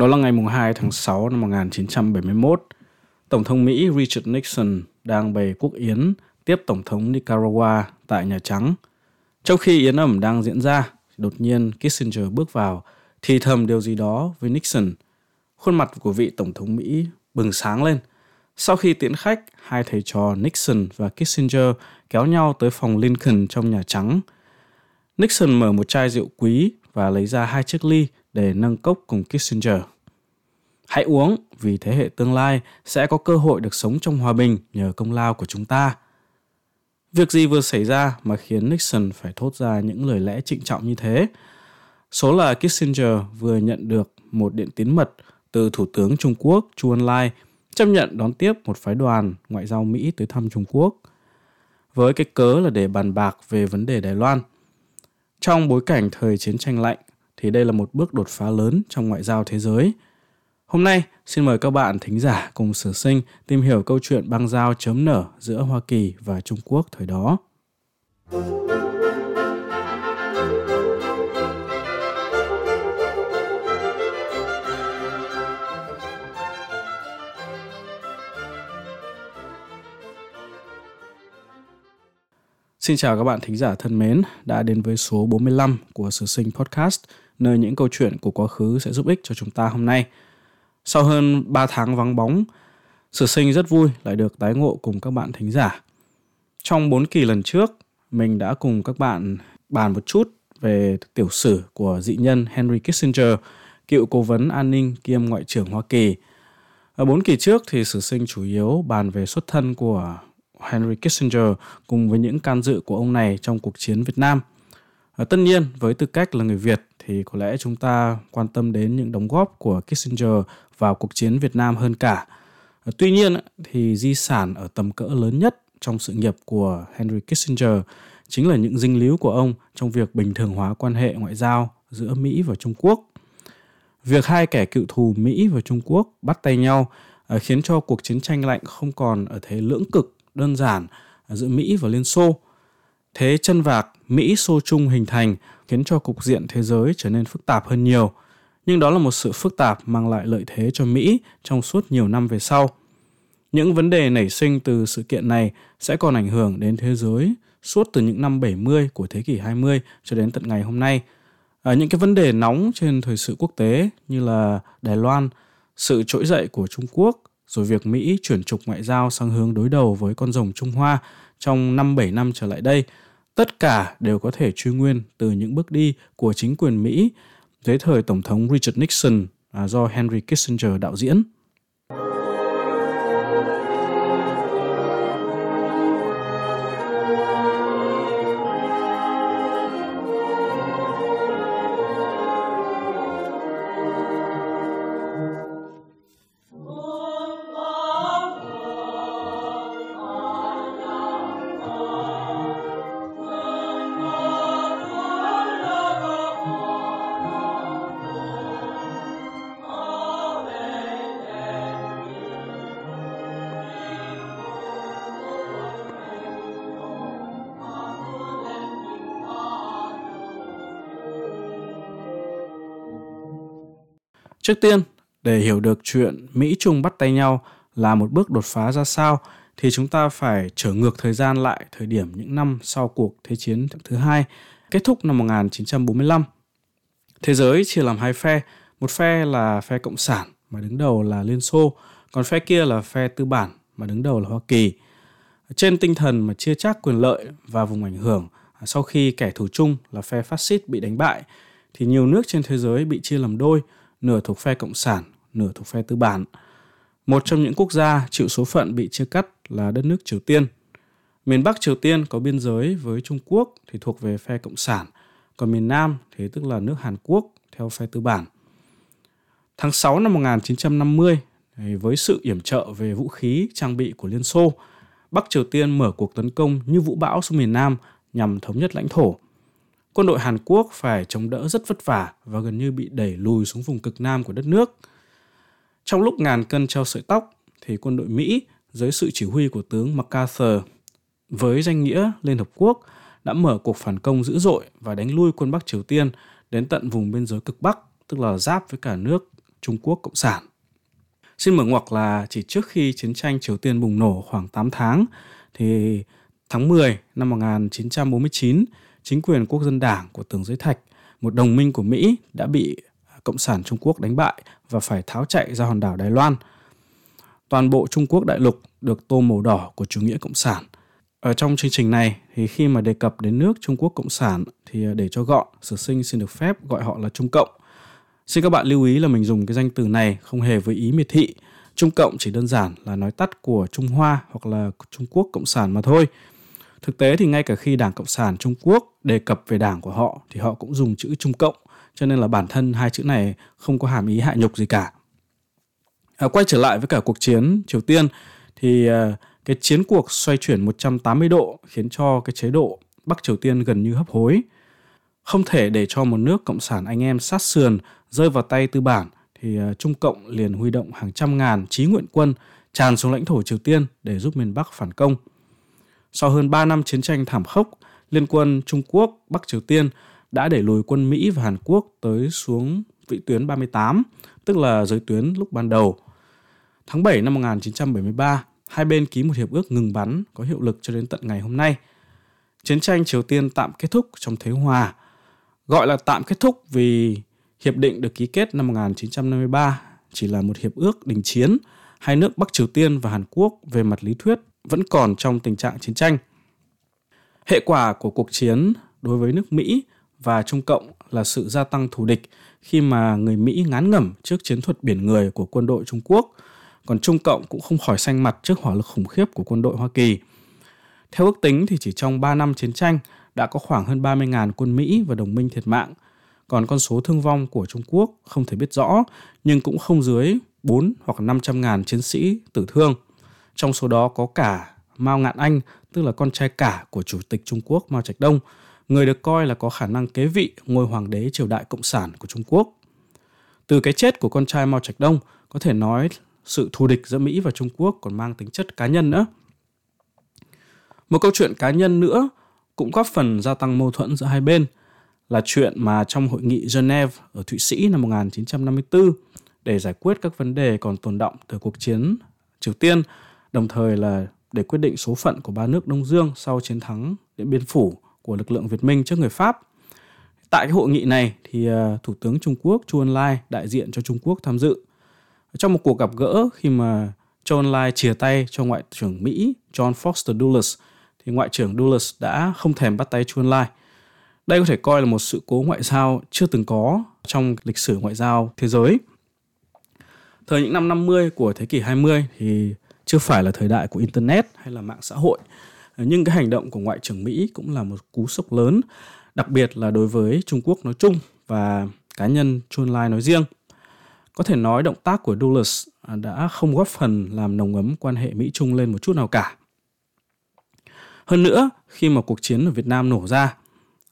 Đó là ngày 2 tháng 6 năm 1971. Tổng thống Mỹ Richard Nixon đang bày quốc yến tiếp Tổng thống Nicaragua tại Nhà Trắng. Trong khi yến ẩm đang diễn ra, đột nhiên Kissinger bước vào, thì thầm điều gì đó với Nixon. Khuôn mặt của vị Tổng thống Mỹ bừng sáng lên. Sau khi tiễn khách, hai thầy trò Nixon và Kissinger kéo nhau tới phòng Lincoln trong Nhà Trắng. Nixon mở một chai rượu quý và lấy ra hai chiếc ly để nâng cốc cùng Kissinger. Hãy uống, vì thế hệ tương lai sẽ có cơ hội được sống trong hòa bình nhờ công lao của chúng ta. Việc gì vừa xảy ra mà khiến Nixon phải thốt ra những lời lẽ trịnh trọng như thế? Số là Kissinger vừa nhận được một điện tín mật từ Thủ tướng Trung Quốc Chu Ân Lai chấp nhận đón tiếp một phái đoàn ngoại giao Mỹ tới thăm Trung Quốc. Với cái cớ là để bàn bạc về vấn đề Đài Loan. Trong bối cảnh thời chiến tranh lạnh thì đây là một bước đột phá lớn trong ngoại giao thế giới. Hôm nay, xin mời các bạn thính giả cùng sử sinh tìm hiểu câu chuyện băng giao chấm nở giữa Hoa Kỳ và Trung Quốc thời đó. Xin chào các bạn thính giả thân mến, đã đến với số 45 của Sử Sinh Podcast, nơi những câu chuyện của quá khứ sẽ giúp ích cho chúng ta hôm nay. Sau hơn 3 tháng vắng bóng, Sử Sinh rất vui lại được tái ngộ cùng các bạn thính giả. Trong 4 kỳ lần trước, mình đã cùng các bạn bàn một chút về tiểu sử của dị nhân Henry Kissinger, cựu cố vấn an ninh kiêm ngoại trưởng Hoa Kỳ. Ở 4 kỳ trước thì Sử Sinh chủ yếu bàn về xuất thân của Henry Kissinger cùng với những can dự của ông này trong cuộc chiến Việt Nam. Ờ, tất nhiên, với tư cách là người Việt thì có lẽ chúng ta quan tâm đến những đóng góp của Kissinger vào cuộc chiến Việt Nam hơn cả. Tuy nhiên, thì di sản ở tầm cỡ lớn nhất trong sự nghiệp của Henry Kissinger chính là những dinh líu của ông trong việc bình thường hóa quan hệ ngoại giao giữa Mỹ và Trung Quốc. Việc hai kẻ cựu thù Mỹ và Trung Quốc bắt tay nhau à, khiến cho cuộc chiến tranh lạnh không còn ở thế lưỡng cực, đơn giản à, giữa Mỹ và Liên Xô. Thế chân vạc Mỹ-Xô Trung hình thành khiến cho cục diện thế giới trở nên phức tạp hơn nhiều. Nhưng đó là một sự phức tạp mang lại lợi thế cho Mỹ trong suốt nhiều năm về sau. Những vấn đề nảy sinh từ sự kiện này sẽ còn ảnh hưởng đến thế giới suốt từ những năm 70 của thế kỷ 20 cho đến tận ngày hôm nay. À, những cái vấn đề nóng trên thời sự quốc tế như là Đài Loan, sự trỗi dậy của Trung Quốc, rồi việc Mỹ chuyển trục ngoại giao sang hướng đối đầu với con rồng Trung Hoa trong 5-7 năm trở lại đây, tất cả đều có thể truy nguyên từ những bước đi của chính quyền Mỹ dưới thời Tổng thống Richard Nixon à, do Henry Kissinger đạo diễn. Trước tiên, để hiểu được chuyện Mỹ Trung bắt tay nhau là một bước đột phá ra sao thì chúng ta phải trở ngược thời gian lại thời điểm những năm sau cuộc Thế chiến thứ hai, kết thúc năm 1945. Thế giới chia làm hai phe, một phe là phe Cộng sản mà đứng đầu là Liên Xô, còn phe kia là phe tư bản mà đứng đầu là Hoa Kỳ. Trên tinh thần mà chia chác quyền lợi và vùng ảnh hưởng, à, sau khi kẻ thù chung là phe phát xít bị đánh bại, thì nhiều nước trên thế giới bị chia làm đôi – nửa thuộc phe Cộng sản, nửa thuộc phe tư bản. Một trong những quốc gia chịu số phận bị chia cắt là đất nước Triều Tiên. Miền Bắc Triều Tiên có biên giới với Trung Quốc thì thuộc về phe Cộng sản, còn miền Nam thì tức là nước Hàn Quốc theo phe tư bản. Tháng 6 năm 1950, với sự yểm trợ về vũ khí trang bị của Liên Xô, Bắc Triều Tiên mở cuộc tấn công như vũ bão xuống miền Nam nhằm thống nhất lãnh thổ quân đội Hàn Quốc phải chống đỡ rất vất vả và gần như bị đẩy lùi xuống vùng cực nam của đất nước. Trong lúc ngàn cân treo sợi tóc, thì quân đội Mỹ dưới sự chỉ huy của tướng MacArthur với danh nghĩa Liên Hợp Quốc đã mở cuộc phản công dữ dội và đánh lui quân Bắc Triều Tiên đến tận vùng biên giới cực Bắc, tức là giáp với cả nước Trung Quốc Cộng sản. Xin mở ngoặc là chỉ trước khi chiến tranh Triều Tiên bùng nổ khoảng 8 tháng thì tháng 10 năm 1949, chính quyền quốc dân đảng của Tưởng Giới Thạch, một đồng minh của Mỹ đã bị Cộng sản Trung Quốc đánh bại và phải tháo chạy ra hòn đảo Đài Loan. Toàn bộ Trung Quốc đại lục được tô màu đỏ của chủ nghĩa cộng sản. Ở trong chương trình này thì khi mà đề cập đến nước Trung Quốc cộng sản thì à, để cho gọn, sử sinh xin được phép gọi họ là Trung Cộng. Xin các bạn lưu ý là mình dùng cái danh từ này không hề với ý miệt thị. Trung Cộng chỉ đơn giản là nói tắt của Trung Hoa hoặc là Trung Quốc Cộng sản mà thôi. Thực tế thì ngay cả khi Đảng Cộng sản Trung Quốc đề cập về đảng của họ thì họ cũng dùng chữ Trung Cộng, cho nên là bản thân hai chữ này không có hàm ý hạ nhục gì cả. À, quay trở lại với cả cuộc chiến Triều Tiên thì à, cái chiến cuộc xoay chuyển 180 độ khiến cho cái chế độ Bắc Triều Tiên gần như hấp hối. Không thể để cho một nước cộng sản anh em sát sườn rơi vào tay tư bản thì à, Trung Cộng liền huy động hàng trăm ngàn trí nguyện quân tràn xuống lãnh thổ Triều Tiên để giúp miền Bắc phản công. Sau hơn 3 năm chiến tranh thảm khốc, Liên quân Trung Quốc, Bắc Triều Tiên đã đẩy lùi quân Mỹ và Hàn Quốc tới xuống vị tuyến 38, tức là giới tuyến lúc ban đầu. Tháng 7 năm 1973, hai bên ký một hiệp ước ngừng bắn có hiệu lực cho đến tận ngày hôm nay. Chiến tranh Triều Tiên tạm kết thúc trong thế hòa. Gọi là tạm kết thúc vì hiệp định được ký kết năm 1953 chỉ là một hiệp ước đình chiến. Hai nước Bắc Triều Tiên và Hàn Quốc về mặt lý thuyết vẫn còn trong tình trạng chiến tranh. Hệ quả của cuộc chiến đối với nước Mỹ và Trung Cộng là sự gia tăng thù địch khi mà người Mỹ ngán ngẩm trước chiến thuật biển người của quân đội Trung Quốc, còn Trung Cộng cũng không khỏi xanh mặt trước hỏa lực khủng khiếp của quân đội Hoa Kỳ. Theo ước tính thì chỉ trong 3 năm chiến tranh đã có khoảng hơn 30.000 quân Mỹ và đồng minh thiệt mạng, còn con số thương vong của Trung Quốc không thể biết rõ nhưng cũng không dưới 4 hoặc 500.000 chiến sĩ tử thương. Trong số đó có cả Mao Ngạn Anh, tức là con trai cả của Chủ tịch Trung Quốc Mao Trạch Đông, người được coi là có khả năng kế vị ngôi hoàng đế triều đại cộng sản của Trung Quốc. Từ cái chết của con trai Mao Trạch Đông, có thể nói sự thù địch giữa Mỹ và Trung Quốc còn mang tính chất cá nhân nữa. Một câu chuyện cá nhân nữa cũng góp phần gia tăng mâu thuẫn giữa hai bên là chuyện mà trong hội nghị Geneva ở Thụy Sĩ năm 1954 để giải quyết các vấn đề còn tồn động từ cuộc chiến Triều Tiên đồng thời là để quyết định số phận của ba nước Đông Dương sau chiến thắng Điện Biên Phủ của lực lượng Việt Minh trước người Pháp. Tại cái hội nghị này thì à, Thủ tướng Trung Quốc Chu Ân Lai đại diện cho Trung Quốc tham dự. Trong một cuộc gặp gỡ khi mà Chu Ân Lai chia tay cho Ngoại trưởng Mỹ John Foster Dulles, thì Ngoại trưởng Dulles đã không thèm bắt tay Chu Ân Lai. Đây có thể coi là một sự cố ngoại giao chưa từng có trong lịch sử ngoại giao thế giới. Thời những năm 50 của thế kỷ 20 thì chưa phải là thời đại của internet hay là mạng xã hội. Nhưng cái hành động của ngoại trưởng mỹ cũng là một cú sốc lớn đặc biệt là đối với trung quốc nói chung và cá nhân chun lai nói riêng. Có thể nói động tác của dulles đã không góp phần làm nồng ấm quan hệ mỹ trung lên một chút nào cả. Hơn nữa khi mà cuộc chiến ở việt nam nổ ra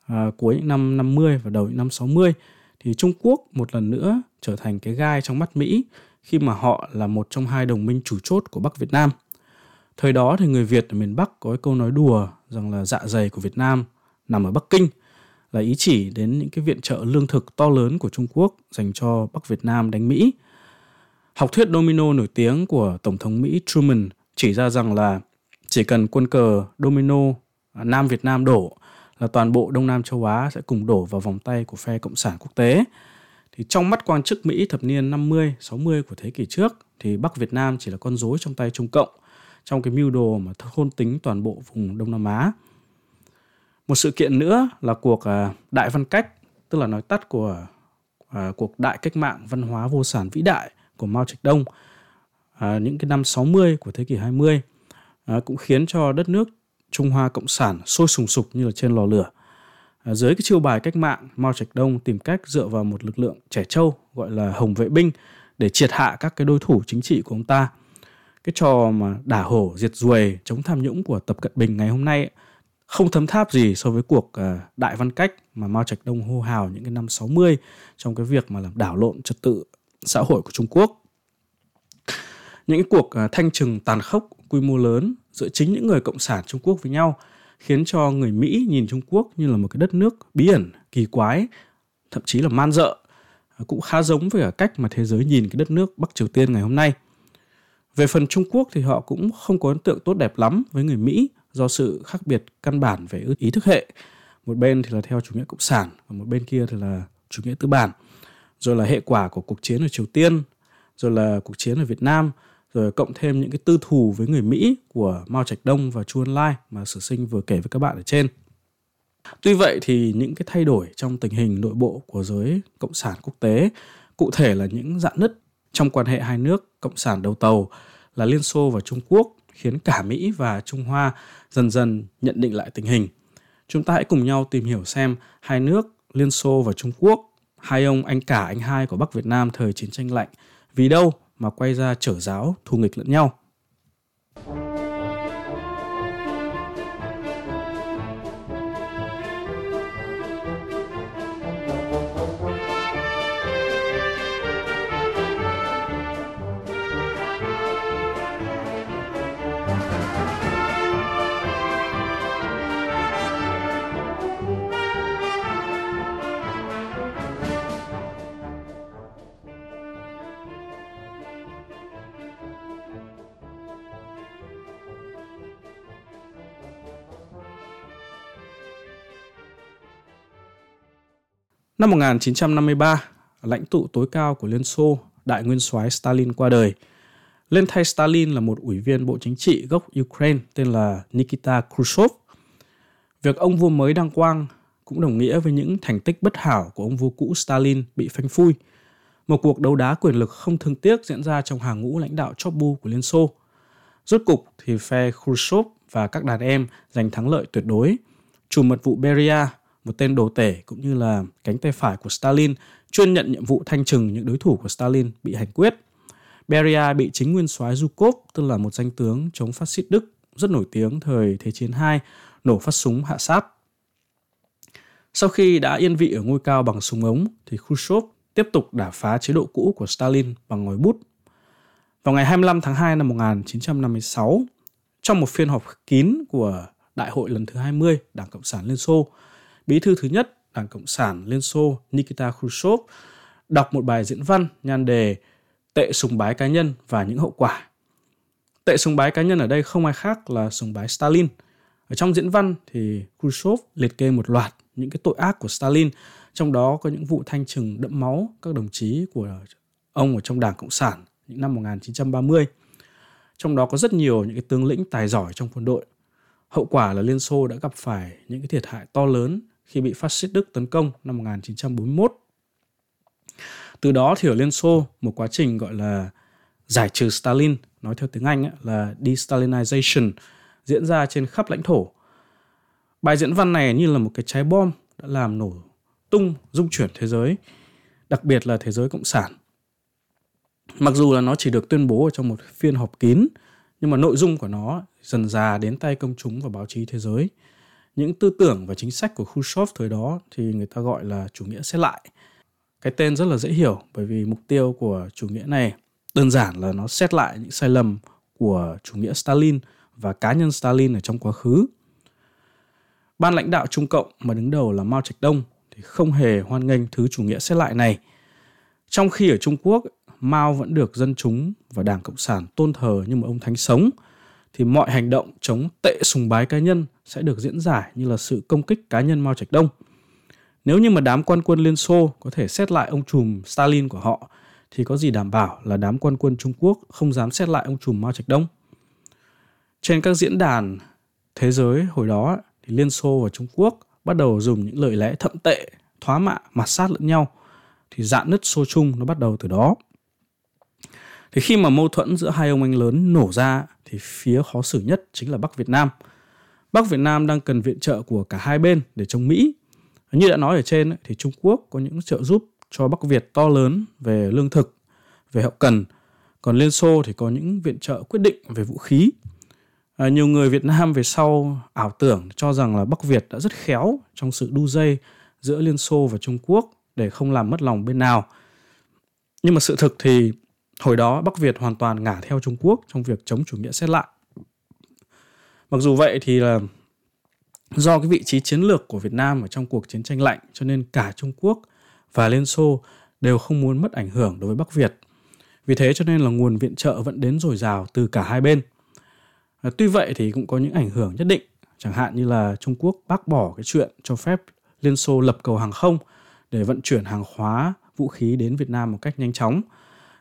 à, cuối những năm 50 và đầu những năm 60 thì Trung Quốc một lần nữa trở thành cái gai trong mắt Mỹ khi mà họ là một trong hai đồng minh chủ chốt của Bắc Việt Nam. Thời đó thì người Việt ở miền Bắc có cái câu nói đùa rằng là dạ dày của Việt Nam nằm ở Bắc Kinh, là ý chỉ đến những cái viện trợ lương thực to lớn của Trung Quốc dành cho Bắc Việt Nam đánh Mỹ. Học thuyết domino nổi tiếng của Tổng thống Mỹ Truman chỉ ra rằng là chỉ cần quân cờ domino Nam Việt Nam đổ là toàn bộ Đông Nam châu Á sẽ cùng đổ vào vòng tay của phe Cộng sản quốc tế thì trong mắt quan chức Mỹ thập niên 50, 60 của thế kỷ trước thì Bắc Việt Nam chỉ là con rối trong tay Trung Cộng trong cái mưu đồ mà thôn tính toàn bộ vùng Đông Nam Á. Một sự kiện nữa là cuộc à, Đại Văn Cách, tức là nói tắt của uh, cuộc đại cách mạng văn hóa vô sản vĩ đại của Mao Trạch Đông uh, những cái năm 60 của thế kỷ 20 uh, cũng khiến cho đất nước Trung Hoa Cộng sản sôi sùng sục như là trên lò lửa. À, dưới cái chiêu bài cách mạng, Mao Trạch Đông tìm cách dựa vào một lực lượng trẻ trâu gọi là Hồng Vệ binh để triệt hạ các cái đối thủ chính trị của ông ta. Cái trò mà đả hổ diệt ruồi chống tham nhũng của Tập Cận Bình ngày hôm nay không thấm tháp gì so với cuộc à, đại văn cách mà Mao Trạch Đông hô hào những cái năm 60 trong cái việc mà làm đảo lộn trật tự xã hội của Trung Quốc. Những cái cuộc à, thanh trừng tàn khốc quy mô lớn giữa chính những người cộng sản Trung Quốc với nhau khiến cho người Mỹ nhìn Trung Quốc như là một cái đất nước bí ẩn, kỳ quái, thậm chí là man dợ. À, cũng khá giống với cả cách mà thế giới nhìn cái đất nước Bắc Triều Tiên ngày hôm nay. Về phần Trung Quốc thì họ cũng không có ấn tượng tốt đẹp lắm với người Mỹ do sự khác biệt căn bản về ý thức hệ. Một bên thì là theo chủ nghĩa cộng sản, và một bên kia thì là chủ nghĩa tư bản. Rồi là hệ quả của cuộc chiến ở Triều Tiên, rồi là cuộc chiến ở Việt Nam, rồi cộng thêm những cái tư thù với người Mỹ của Mao Trạch Đông và Chu Ân Lai mà sử sinh vừa kể với các bạn ở trên. Tuy vậy thì những cái thay đổi trong tình hình nội bộ của giới cộng sản quốc tế, cụ thể là những dạn nứt trong quan hệ hai nước cộng sản đầu tàu là Liên Xô và Trung Quốc khiến cả Mỹ và Trung Hoa dần dần nhận định lại tình hình. Chúng ta hãy cùng nhau tìm hiểu xem hai nước Liên Xô và Trung Quốc, hai ông anh cả anh hai của Bắc Việt Nam thời chiến tranh lạnh, vì đâu mà quay ra trở giáo thù nghịch lẫn nhau. Năm 1953, lãnh tụ tối cao của Liên Xô, đại nguyên soái Stalin qua đời. Lên thay Stalin là một ủy viên Bộ Chính trị gốc Ukraine tên là Nikita Khrushchev. Việc ông vua mới đăng quang cũng đồng nghĩa với những thành tích bất hảo của ông vua cũ Stalin bị phanh phui. Một cuộc đấu đá quyền lực không thương tiếc diễn ra trong hàng ngũ lãnh đạo chóp bu của Liên Xô. Rốt cục thì phe Khrushchev và các đàn em giành thắng lợi tuyệt đối. Chủ mật vụ Beria một tên đồ tể cũng như là cánh tay phải của Stalin, chuyên nhận nhiệm vụ thanh trừng những đối thủ của Stalin bị hành quyết. Beria bị chính nguyên soái Zhukov, tức là một danh tướng chống phát xít Đức rất nổi tiếng thời Thế chiến II, nổ phát súng hạ sát. Sau khi đã yên vị ở ngôi cao bằng súng ống, thì Khrushchev tiếp tục đả phá chế độ cũ của Stalin bằng ngòi bút. Vào ngày 25 tháng 2 năm 1956, trong một phiên họp kín của Đại hội lần thứ 20 Đảng Cộng sản Liên Xô, bí thư thứ nhất Đảng Cộng sản Liên Xô Nikita Khrushchev đọc một bài diễn văn nhan đề Tệ sùng bái cá nhân và những hậu quả. Tệ sùng bái cá nhân ở đây không ai khác là sùng bái Stalin. Ở trong diễn văn thì Khrushchev liệt kê một loạt những cái tội ác của Stalin, trong đó có những vụ thanh trừng đẫm máu các đồng chí của ông ở trong Đảng Cộng sản những năm 1930. Trong đó có rất nhiều những cái tướng lĩnh tài giỏi trong quân đội. Hậu quả là Liên Xô đã gặp phải những cái thiệt hại to lớn khi bị phát xít Đức tấn công năm 1941. Từ đó thì ở Liên Xô một quá trình gọi là giải trừ Stalin, nói theo tiếng Anh là de-Stalinization diễn ra trên khắp lãnh thổ. Bài diễn văn này như là một cái trái bom đã làm nổ tung dung chuyển thế giới, đặc biệt là thế giới cộng sản. Mặc dù là nó chỉ được tuyên bố ở trong một phiên họp kín, nhưng mà nội dung của nó dần dà đến tay công chúng và báo chí thế giới những tư tưởng và chính sách của Khrushchev thời đó thì người ta gọi là chủ nghĩa xét lại. Cái tên rất là dễ hiểu bởi vì mục tiêu của chủ nghĩa này đơn giản là nó xét lại những sai lầm của chủ nghĩa Stalin và cá nhân Stalin ở trong quá khứ. Ban lãnh đạo Trung Cộng mà đứng đầu là Mao Trạch Đông thì không hề hoan nghênh thứ chủ nghĩa xét lại này. Trong khi ở Trung Quốc, Mao vẫn được dân chúng và Đảng Cộng sản tôn thờ như một ông thánh sống – thì mọi hành động chống tệ sùng bái cá nhân sẽ được diễn giải như là sự công kích cá nhân Mao Trạch Đông. Nếu như mà đám quan quân Liên Xô có thể xét lại ông trùm Stalin của họ thì có gì đảm bảo là đám quan quân Trung Quốc không dám xét lại ông trùm Mao Trạch Đông? Trên các diễn đàn thế giới hồi đó thì Liên Xô và Trung Quốc bắt đầu dùng những lời lẽ thậm tệ, thoá mạ, mặt sát lẫn nhau thì dạn nứt Xô Trung nó bắt đầu từ đó. Thì khi mà mâu thuẫn giữa hai ông anh lớn nổ ra thì phía khó xử nhất chính là Bắc Việt Nam. Bắc Việt Nam đang cần viện trợ của cả hai bên để chống Mỹ. Như đã nói ở trên thì Trung Quốc có những trợ giúp cho Bắc Việt to lớn về lương thực, về hậu cần. Còn Liên Xô thì có những viện trợ quyết định về vũ khí. À, nhiều người Việt Nam về sau ảo tưởng cho rằng là Bắc Việt đã rất khéo trong sự đu dây giữa Liên Xô và Trung Quốc để không làm mất lòng bên nào. Nhưng mà sự thực thì Hồi đó Bắc Việt hoàn toàn ngả theo Trung Quốc trong việc chống chủ nghĩa xét lại. Mặc dù vậy thì là do cái vị trí chiến lược của Việt Nam ở trong cuộc chiến tranh lạnh cho nên cả Trung Quốc và Liên Xô đều không muốn mất ảnh hưởng đối với Bắc Việt. Vì thế cho nên là nguồn viện trợ vẫn đến dồi dào từ cả hai bên. À, tuy vậy thì cũng có những ảnh hưởng nhất định, chẳng hạn như là Trung Quốc bác bỏ cái chuyện cho phép Liên Xô lập cầu hàng không để vận chuyển hàng hóa, vũ khí đến Việt Nam một cách nhanh chóng.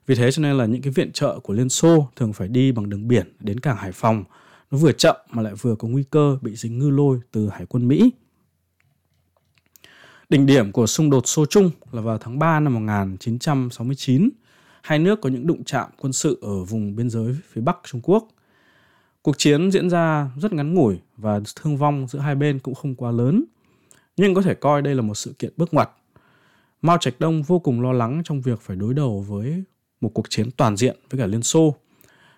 Vì thế cho nên là những cái viện trợ của Liên Xô thường phải đi bằng đường biển đến cảng Hải Phòng. Nó vừa chậm mà lại vừa có nguy cơ bị dính ngư lôi từ Hải quân Mỹ. Đỉnh điểm của xung đột Xô Trung là vào tháng 3 năm 1969. Hai nước có những đụng chạm quân sự ở vùng biên giới phía Bắc Trung Quốc. Cuộc chiến diễn ra rất ngắn ngủi và thương vong giữa hai bên cũng không quá lớn. Nhưng có thể coi đây là một sự kiện bước ngoặt. Mao Trạch Đông vô cùng lo lắng trong việc phải đối đầu với một cuộc chiến toàn diện với cả Liên Xô.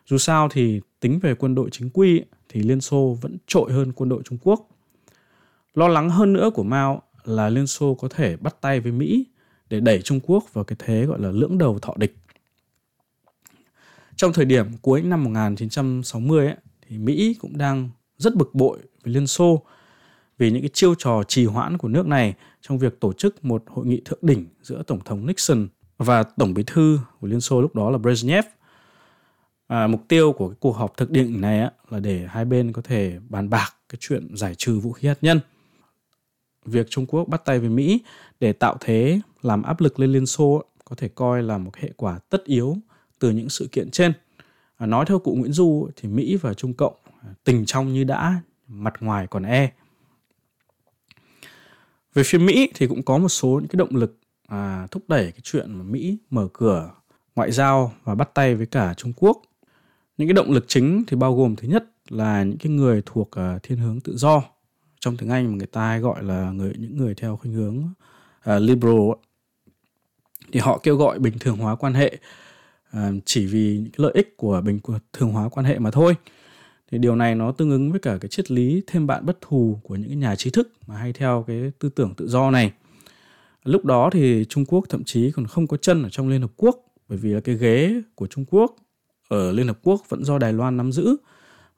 Dù sao thì tính về quân đội chính quy thì Liên Xô vẫn trội hơn quân đội Trung Quốc. Lo lắng hơn nữa của Mao là Liên Xô có thể bắt tay với Mỹ để đẩy Trung Quốc vào cái thế gọi là lưỡng đầu thọ địch. Trong thời điểm cuối năm 1960 ấy, thì Mỹ cũng đang rất bực bội với Liên Xô vì những cái chiêu trò trì hoãn của nước này trong việc tổ chức một hội nghị thượng đỉnh giữa Tổng thống Nixon và Tổng bí thư của Liên Xô lúc đó là Brezhnev. À, mục tiêu của cái cuộc họp thực định này á, là để hai bên có thể bàn bạc cái chuyện giải trừ vũ khí hạt nhân. Việc Trung Quốc bắt tay với Mỹ để tạo thế làm áp lực lên Liên Xô có thể coi là một hệ quả tất yếu từ những sự kiện trên. À, nói theo cụ Nguyễn Du thì Mỹ và Trung Cộng à, tình trong như đã, mặt ngoài còn e. Về phía Mỹ thì cũng có một số những cái động lực à, thúc đẩy cái chuyện mà Mỹ mở cửa ngoại giao và bắt tay với cả Trung Quốc. Những cái động lực chính thì bao gồm thứ nhất là những cái người thuộc uh, thiên hướng tự do. Trong tiếng Anh mà người ta hay gọi là người những người theo khuynh hướng uh, liberal thì họ kêu gọi bình thường hóa quan hệ uh, chỉ vì những cái lợi ích của bình thường hóa quan hệ mà thôi. Thì điều này nó tương ứng với cả cái triết lý thêm bạn bất thù của những nhà trí thức mà hay theo cái tư tưởng tự do này lúc đó thì Trung Quốc thậm chí còn không có chân ở trong Liên Hợp Quốc, bởi vì là cái ghế của Trung Quốc ở Liên Hợp Quốc vẫn do Đài Loan nắm giữ.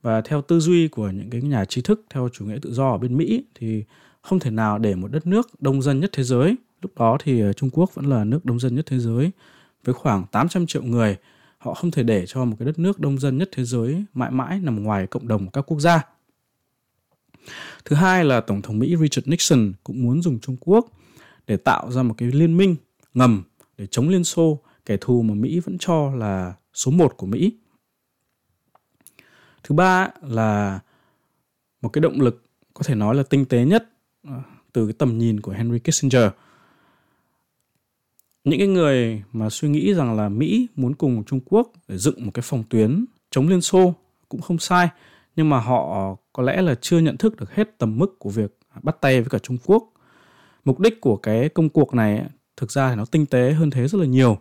Và theo tư duy của những cái nhà trí thức, theo chủ nghĩa tự do ở bên Mỹ, thì không thể nào để một đất nước đông dân nhất thế giới. Lúc đó thì ờ, Trung Quốc vẫn là nước đông dân nhất thế giới với khoảng 800 triệu người. Họ không thể để cho một cái đất nước đông dân nhất thế giới mãi mãi nằm ngoài cộng đồng các quốc gia. Thứ hai là Tổng thống Mỹ Richard Nixon cũng muốn dùng Trung Quốc để tạo ra một cái liên minh ngầm để chống Liên Xô, kẻ thù mà Mỹ vẫn cho là số một của Mỹ. Thứ ba là một cái động lực có thể nói là tinh tế nhất à, từ cái tầm nhìn của Henry Kissinger – những cái người mà suy nghĩ rằng là Mỹ muốn cùng Trung Quốc để dựng một cái phòng tuyến chống Liên Xô cũng không sai nhưng mà họ có lẽ là chưa nhận thức được hết tầm mức của việc bắt tay với cả Trung Quốc. Mục đích của cái công cuộc này, thực ra thì nó tinh tế hơn thế rất là nhiều.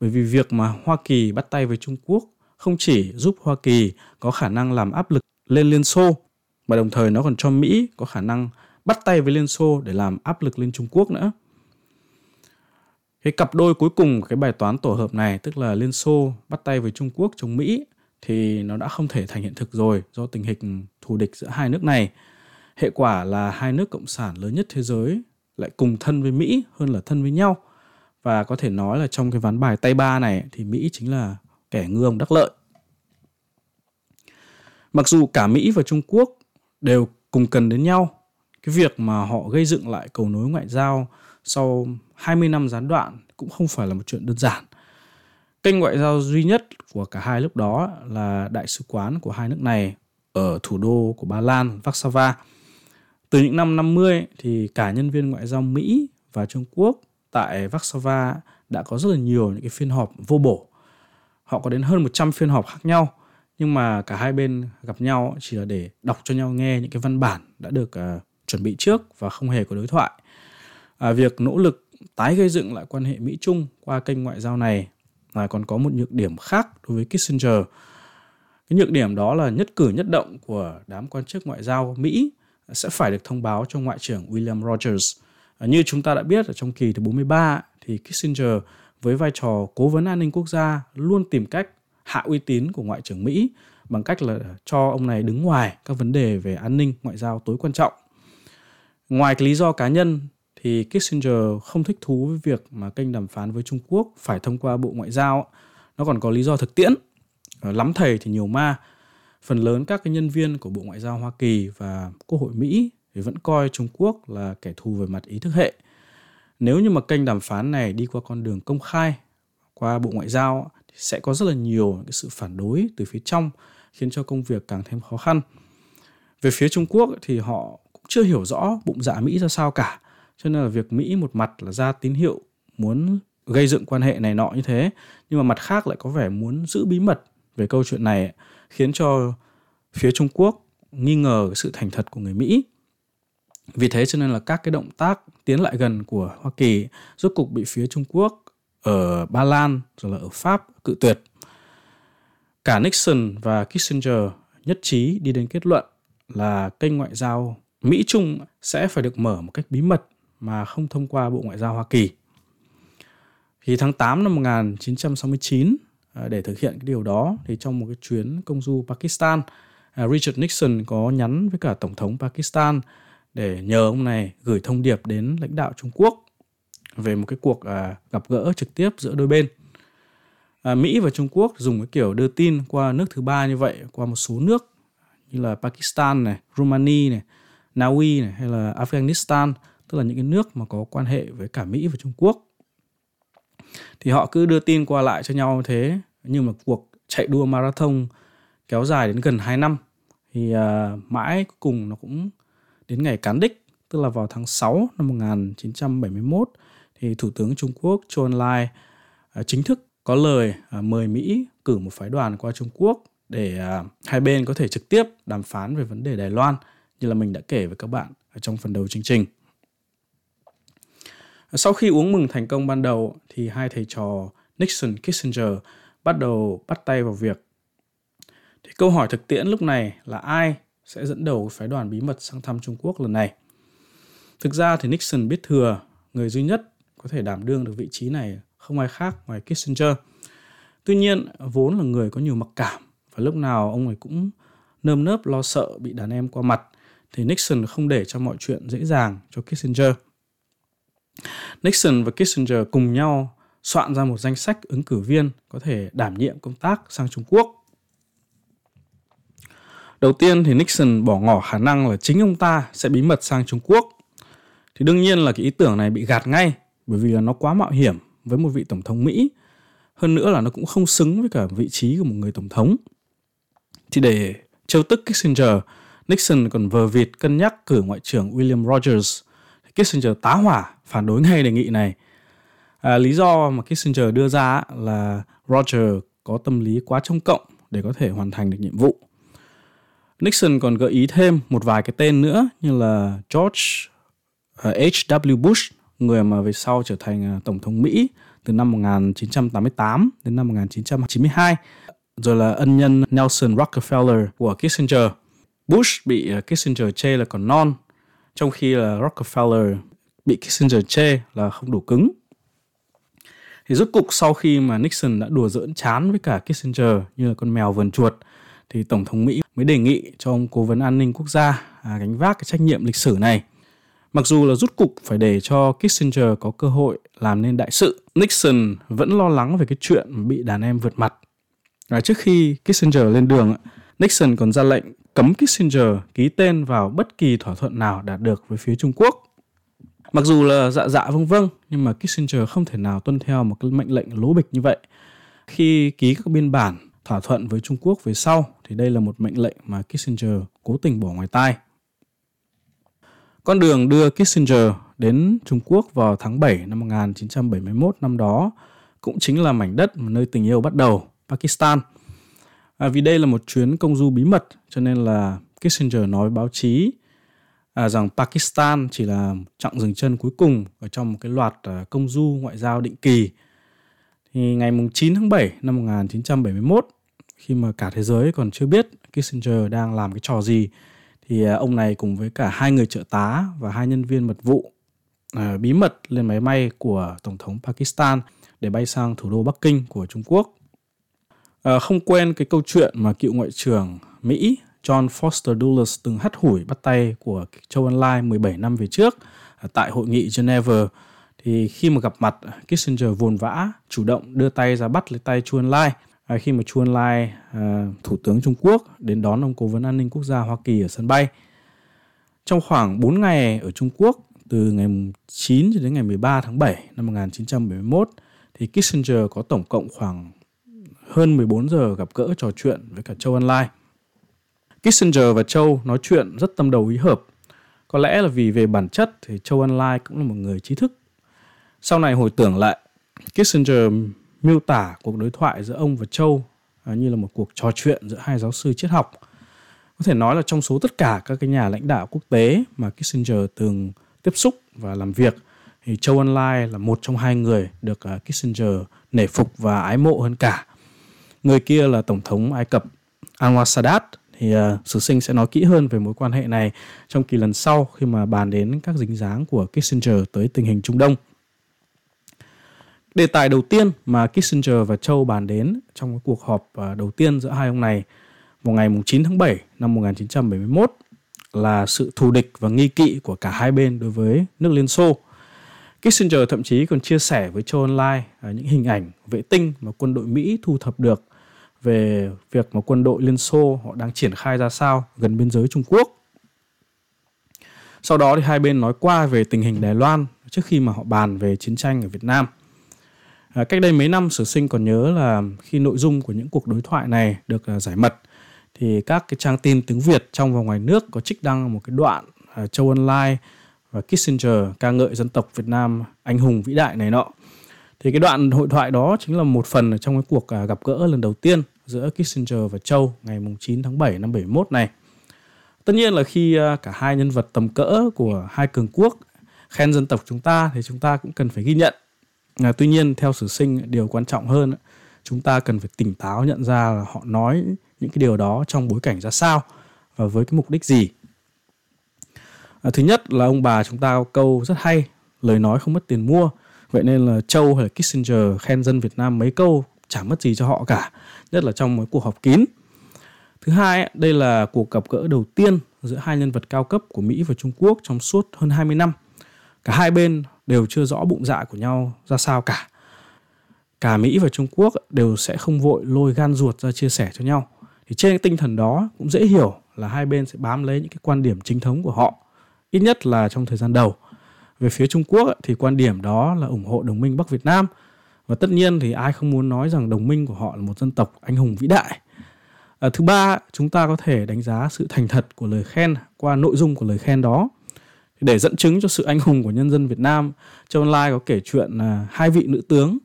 Bởi vì việc mà Hoa Kỳ bắt tay với Trung Quốc không chỉ giúp Hoa Kỳ có khả năng làm áp lực lên Liên Xô, mà đồng thời nó còn cho Mỹ có khả năng bắt tay với Liên Xô để làm áp lực lên Trung Quốc nữa. Cái cặp đôi cuối cùng của cái bài toán tổ hợp này, tức là Liên Xô bắt tay với Trung Quốc chống Mỹ, thì nó đã không thể thành hiện thực rồi do tình hình thù địch giữa hai nước này. Hệ quả là hai nước cộng sản lớn nhất thế giới lại cùng thân với Mỹ hơn là thân với nhau. Và có thể nói là trong cái ván bài tay ba này thì Mỹ chính là kẻ ngư ông đắc lợi. Mặc dù cả Mỹ và Trung Quốc đều cùng cần đến nhau, cái việc mà họ gây dựng lại cầu nối ngoại giao sau 20 năm gián đoạn cũng không phải là một chuyện đơn giản. Kênh ngoại giao duy nhất của cả hai lúc đó là đại sứ quán của hai nước này ở thủ đô của Ba Lan, Warsaw. Từ những năm 50 thì cả nhân viên ngoại giao Mỹ và Trung Quốc tại Warsaw đã có rất là nhiều những cái phiên họp vô bổ. Họ có đến hơn 100 phiên họp khác nhau, nhưng mà cả hai bên gặp nhau chỉ là để đọc cho nhau nghe những cái văn bản đã được uh, chuẩn bị trước và không hề có đối thoại à, việc nỗ lực tái gây dựng lại quan hệ Mỹ Trung qua kênh ngoại giao này là còn có một nhược điểm khác đối với Kissinger. Cái nhược điểm đó là nhất cử nhất động của đám quan chức ngoại giao Mỹ sẽ phải được thông báo cho Ngoại trưởng William Rogers. À, như chúng ta đã biết ở trong kỳ thứ 43 thì Kissinger với vai trò cố vấn an ninh quốc gia luôn tìm cách hạ uy tín của Ngoại trưởng Mỹ bằng cách là cho ông này đứng ngoài các vấn đề về an ninh, ngoại giao tối quan trọng. Ngoài cái lý do cá nhân, thì Kissinger không thích thú với việc mà kênh đàm phán với Trung Quốc phải thông qua Bộ Ngoại giao. Nó còn có lý do thực tiễn. Ờ, lắm thầy thì nhiều ma. Phần lớn các cái nhân viên của Bộ Ngoại giao Hoa Kỳ và Quốc hội Mỹ thì vẫn coi Trung Quốc là kẻ thù về mặt ý thức hệ. Nếu như mà kênh đàm phán này đi qua con đường công khai, qua Bộ Ngoại giao thì sẽ có rất là nhiều cái sự phản đối từ phía trong khiến cho công việc càng thêm khó khăn. Về phía Trung Quốc thì họ cũng chưa hiểu rõ bụng dạ Mỹ ra sao cả. Cho nên là việc Mỹ một mặt là ra tín hiệu muốn gây dựng quan hệ này nọ như thế, nhưng mà mặt khác lại có vẻ muốn giữ bí mật về câu chuyện này khiến cho phía Trung Quốc nghi ngờ sự thành thật của người Mỹ. Vì thế cho nên là các cái động tác tiến lại gần của Hoa Kỳ rốt cục bị phía Trung Quốc ở Ba Lan rồi là ở Pháp cự tuyệt. Cả Nixon và Kissinger nhất trí đi đến kết luận là kênh ngoại giao Mỹ Trung sẽ phải được mở một cách bí mật mà không thông qua Bộ Ngoại giao Hoa Kỳ. Thì tháng 8 năm 1969 À, để thực hiện cái điều đó thì trong một cái chuyến công du Pakistan, à, Richard Nixon có nhắn với cả Tổng thống Pakistan để nhờ ông này gửi thông điệp đến lãnh đạo Trung Quốc về một cái cuộc à, gặp gỡ trực tiếp giữa đôi bên. Mỹ và Trung Quốc dùng cái kiểu đưa tin qua nước thứ ba như vậy, qua một số nước như là Pakistan này, Romania này, Na Uy này hay là Afghanistan, tức là những cái nước mà có quan hệ với cả Mỹ và Trung Quốc. Thì họ cứ đưa tin qua lại cho nhau thế, nhưng mà cuộc chạy đua marathon kéo dài đến gần 2 năm thì uh, mãi cuối cùng nó cũng đến ngày cán đích, tức là vào tháng 6 năm 1971 thì Thủ tướng Trung Quốc Chu Ân Lai uh, chính thức có lời uh, mời Mỹ cử một phái đoàn qua Trung Quốc để uh, hai bên có thể trực tiếp đàm phán về vấn đề Đài Loan như là mình đã kể với các bạn ở trong phần đầu chương trình. Sau khi uống mừng thành công ban đầu thì hai thầy trò Nixon Kissinger bắt đầu bắt tay vào việc. Thì câu hỏi thực tiễn lúc này là ai sẽ dẫn đầu phái đoàn bí mật sang thăm Trung Quốc lần này? Thực ra thì Nixon biết thừa người duy nhất có thể đảm đương được vị trí này không ai khác ngoài Kissinger. Tuy nhiên, vốn là người có nhiều mặc cảm và lúc nào ông ấy cũng nơm nớp lo sợ bị đàn em qua mặt thì Nixon không để cho mọi chuyện dễ dàng cho Kissinger. Nixon và Kissinger cùng nhau soạn ra một danh sách ứng cử viên có thể đảm nhiệm công tác sang Trung Quốc. Đầu tiên thì Nixon bỏ ngỏ khả năng là chính ông ta sẽ bí mật sang Trung Quốc. Thì đương nhiên là cái ý tưởng này bị gạt ngay bởi vì là nó quá mạo hiểm với một vị tổng thống Mỹ. Hơn nữa là nó cũng không xứng với cả vị trí của một người tổng thống. Thì để trêu tức Kissinger, Nixon còn vờ vịt cân nhắc cử Ngoại trưởng William Rogers. Kissinger tá hỏa phản đối ngay đề nghị này. À, lý do mà Kissinger đưa ra là Roger có tâm lý quá trông cộng để có thể hoàn thành được nhiệm vụ. Nixon còn gợi ý thêm một vài cái tên nữa như là George à, H.W. Bush, người mà về sau trở thành à, Tổng thống Mỹ từ năm 1988 đến năm 1992, rồi là ân nhân Nelson Rockefeller của Kissinger. Bush bị à, Kissinger chê là còn non, trong khi là Rockefeller bị Kissinger chê là không đủ cứng. Thì rốt cục sau khi mà Nixon đã đùa giỡn chán với cả Kissinger như là con mèo vườn chuột, thì Tổng thống Mỹ mới đề nghị cho ông Cố vấn An ninh Quốc gia à, gánh vác cái trách nhiệm lịch sử này. Mặc dù là rút cục phải để cho Kissinger có cơ hội làm nên đại sự, Nixon vẫn lo lắng về cái chuyện bị đàn em vượt mặt. Và trước khi Kissinger lên đường, Nixon còn ra lệnh cấm Kissinger ký tên vào bất kỳ thỏa thuận nào đạt được với phía Trung Quốc. Mặc dù là dạ dạ vâng vâng, nhưng mà Kissinger không thể nào tuân theo một cái mệnh lệnh lố bịch như vậy. Khi ký các biên bản thỏa thuận với Trung Quốc về sau thì đây là một mệnh lệnh mà Kissinger cố tình bỏ ngoài tai. Con đường đưa Kissinger đến Trung Quốc vào tháng 7 năm 1971 năm đó cũng chính là mảnh đất mà nơi tình yêu bắt đầu, Pakistan. À, vì đây là một chuyến công du bí mật cho nên là Kissinger nói với báo chí à, rằng Pakistan chỉ là chặng dừng chân cuối cùng ở trong một cái loạt à, công du ngoại giao định kỳ. Thì ngày 9 tháng 7 năm 1971 khi mà cả thế giới còn chưa biết Kissinger đang làm cái trò gì thì à, ông này cùng với cả hai người trợ tá và hai nhân viên mật vụ à, bí mật lên máy bay của tổng thống Pakistan để bay sang thủ đô Bắc Kinh của Trung Quốc. À, không quên cái câu chuyện mà cựu ngoại trưởng Mỹ John Foster Dulles từng hắt hủi bắt tay của Châu Ân Lai 17 năm về trước à, tại hội nghị Geneva. Thì khi mà gặp mặt à, Kissinger vồn vã chủ động đưa tay ra bắt lấy tay Chu Ân Lai. À, khi mà Chu Ân Lai à, thủ tướng Trung Quốc đến đón ông cố vấn an ninh quốc gia Hoa Kỳ ở sân bay. Trong khoảng 4 ngày ở Trung Quốc từ ngày 9 cho đến ngày 13 tháng 7 năm 1971 thì Kissinger có tổng cộng khoảng hơn 14 giờ gặp gỡ trò chuyện với cả Châu Ân Lai. Kissinger và Châu nói chuyện rất tâm đầu ý hợp. Có lẽ là vì về bản chất thì Châu Ân Lai cũng là một người trí thức. Sau này hồi tưởng lại, Kissinger miêu tả cuộc đối thoại giữa ông và Châu à, như là một cuộc trò chuyện giữa hai giáo sư triết học. Có thể nói là trong số tất cả các cái nhà lãnh đạo quốc tế mà Kissinger từng tiếp xúc và làm việc thì Châu Ân Lai là một trong hai người được à, Kissinger nể phục và ái mộ hơn cả. Người kia là Tổng thống Ai Cập Anwar Sadat thì uh, sử sinh sẽ nói kỹ hơn về mối quan hệ này trong kỳ lần sau khi mà bàn đến các dính dáng của Kissinger tới tình hình Trung Đông. Đề tài đầu tiên mà Kissinger và Châu bàn đến trong cái cuộc họp à, đầu tiên giữa hai ông này vào ngày 9 tháng 7 năm 1971 là sự thù địch và nghi kỵ của cả hai bên đối với nước Liên Xô. Kissinger thậm chí còn chia sẻ với Châu online à, những hình ảnh vệ tinh mà quân đội Mỹ thu thập được về việc mà quân đội Liên Xô họ đang triển khai ra sao gần biên giới Trung Quốc. Sau đó thì hai bên nói qua về tình hình Đài Loan trước khi mà họ bàn về chiến tranh ở Việt Nam. À, cách đây mấy năm sử sinh còn nhớ là khi nội dung của những cuộc đối thoại này được uh, giải mật thì các cái trang tin tiếng Việt trong và ngoài nước có trích đăng một cái đoạn uh, Châu Ân Lai và Kissinger ca ngợi dân tộc Việt Nam anh hùng vĩ đại này nọ. Thì cái đoạn hội thoại đó chính là một phần trong cái cuộc uh, gặp gỡ lần đầu tiên giữa Kissinger và Châu ngày 9 tháng 7 năm 71 này. Tất nhiên là khi à, cả hai nhân vật tầm cỡ của hai cường quốc khen dân tộc chúng ta thì chúng ta cũng cần phải ghi nhận. À, tuy nhiên theo sử sinh điều quan trọng hơn chúng ta cần phải tỉnh táo nhận ra là họ nói những cái điều đó trong bối cảnh ra sao và với cái mục đích gì à, thứ nhất là ông bà chúng ta có câu rất hay lời nói không mất tiền mua vậy nên là châu hay là kissinger khen dân việt nam mấy câu chả mất gì cho họ cả, nhất là trong một cuộc họp kín. Thứ hai đây là cuộc gặp gỡ đầu tiên giữa hai nhân vật cao cấp của mỹ và trung quốc trong suốt hơn 20 năm. Cả hai bên đều chưa rõ bụng dạ của nhau ra sao cả. Cả mỹ và trung quốc đều sẽ không vội lôi gan ruột ra chia sẻ cho nhau. Thì trên cái tinh thần đó cũng dễ hiểu là hai bên sẽ bám lấy những cái quan điểm chính thống của họ, ít nhất là trong thời gian đầu. Về phía Trung Quốc thì quan điểm đó là ủng hộ đồng minh Bắc Việt Nam và tất nhiên thì ai không muốn nói rằng đồng minh của họ là một dân tộc anh hùng vĩ đại. À, thứ ba chúng ta có thể đánh giá sự thành thật của lời khen qua nội dung của lời khen đó. Để dẫn chứng cho sự anh hùng của nhân dân Việt Nam Châu Lai có kể chuyện là hai vị nữ tướng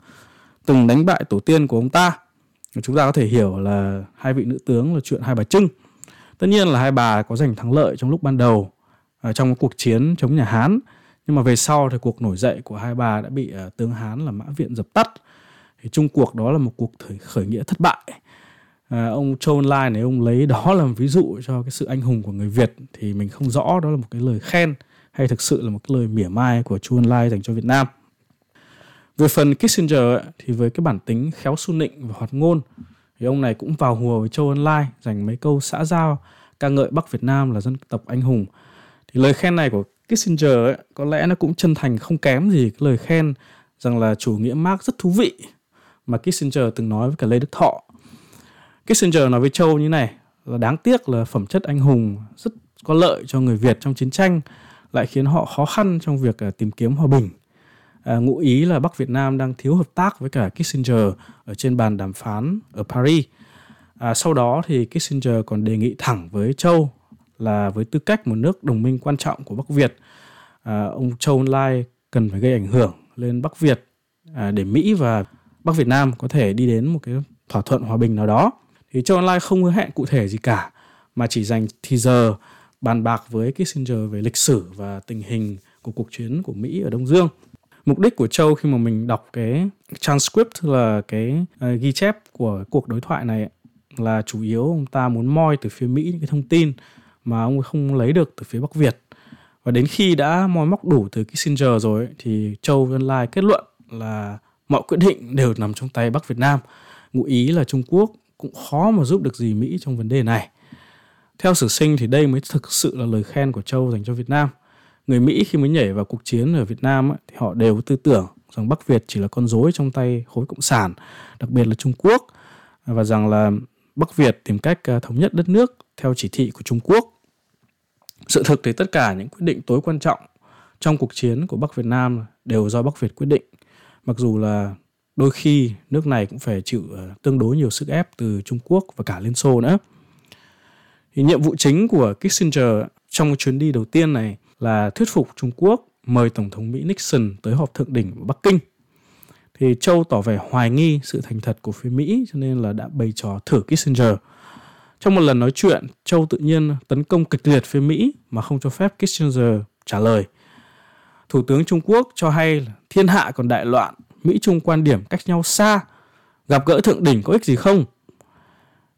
từng đánh bại tổ tiên của ông ta. Chúng ta có thể hiểu là hai vị nữ tướng là chuyện hai bà trưng. Tất nhiên là hai bà có giành thắng lợi trong lúc ban đầu à, trong cuộc chiến chống nhà hán nhưng mà về sau thì cuộc nổi dậy của hai bà đã bị uh, tướng hán là mã viện dập tắt thì chung cuộc đó là một cuộc khởi, khởi nghĩa thất bại à, ông Châu Ân Lai này ông lấy đó làm ví dụ cho cái sự anh hùng của người Việt thì mình không rõ đó là một cái lời khen hay thực sự là một cái lời mỉa mai của Chu Ân Lai dành cho Việt Nam. Về phần Kissinger thì với cái bản tính khéo su nịnh và hoạt ngôn thì ông này cũng vào hùa với Châu Ân Lai dành mấy câu xã giao ca ngợi Bắc Việt Nam là dân tộc anh hùng. Thì lời khen này của Kissinger ấy, có lẽ nó cũng chân thành không kém gì cái lời khen rằng là chủ nghĩa Marx rất thú vị mà Kissinger từng nói với cả Lê Đức Thọ. Kissinger nói với Châu như này là đáng tiếc là phẩm chất anh hùng rất có lợi cho người Việt trong chiến tranh lại khiến họ khó khăn trong việc à, tìm kiếm hòa bình à, ngụ ý là Bắc Việt Nam đang thiếu hợp tác với cả Kissinger ở trên bàn đàm phán ở Paris. À, sau đó thì Kissinger còn đề nghị thẳng với Châu là với tư cách một nước đồng minh quan trọng của Bắc Việt, à, ông Châu Lai cần phải gây ảnh hưởng lên Bắc Việt à, để Mỹ và Bắc Việt Nam có thể đi đến một cái thỏa thuận hòa bình nào đó. Thì Châu Lai không hứa hẹn cụ thể gì cả, mà chỉ dành thì giờ bàn bạc với Kissinger về lịch sử và tình hình của cuộc chiến của Mỹ ở Đông Dương mục đích của châu khi mà mình đọc cái transcript là cái uh, ghi chép của cuộc đối thoại này là chủ yếu ông ta muốn moi từ phía mỹ những cái thông tin mà ông không lấy được từ phía bắc việt và đến khi đã moi móc đủ từ Kissinger rồi thì Châu Văn Lai kết luận là mọi quyết định đều nằm trong tay Bắc Việt Nam. Ngụ ý là Trung Quốc cũng khó mà giúp được gì Mỹ trong vấn đề này. Theo sử sinh thì đây mới thực sự là lời khen của Châu dành cho Việt Nam người Mỹ khi mới nhảy vào cuộc chiến ở Việt Nam thì họ đều có tư tưởng rằng Bắc Việt chỉ là con rối trong tay khối cộng sản, đặc biệt là Trung Quốc và rằng là Bắc Việt tìm cách à, thống nhất đất nước theo chỉ thị của Trung Quốc. Sự thực thì tất cả những quyết định tối quan trọng trong cuộc chiến của Bắc Việt Nam đều do Bắc Việt quyết định. Mặc dù là đôi khi nước này cũng phải chịu ờ, tương đối nhiều sức ép từ Trung Quốc và cả Liên Xô nữa. Thì nhiệm vụ chính của Kissinger trong chuyến đi đầu tiên này là thuyết phục Trung Quốc mời Tổng thống Mỹ Nixon tới họp thượng đỉnh ở Bắc Kinh. Thì Châu tỏ vẻ hoài nghi sự thành thật của phía Mỹ, cho nên là đã bày trò thử Kissinger. Trong một lần nói chuyện, Châu tự nhiên tấn công kịch liệt phía Mỹ mà không cho phép Kissinger trả lời. Thủ tướng Trung Quốc cho hay là thiên hạ còn đại loạn, Mỹ Trung quan điểm cách nhau xa, gặp gỡ thượng đỉnh có ích gì không?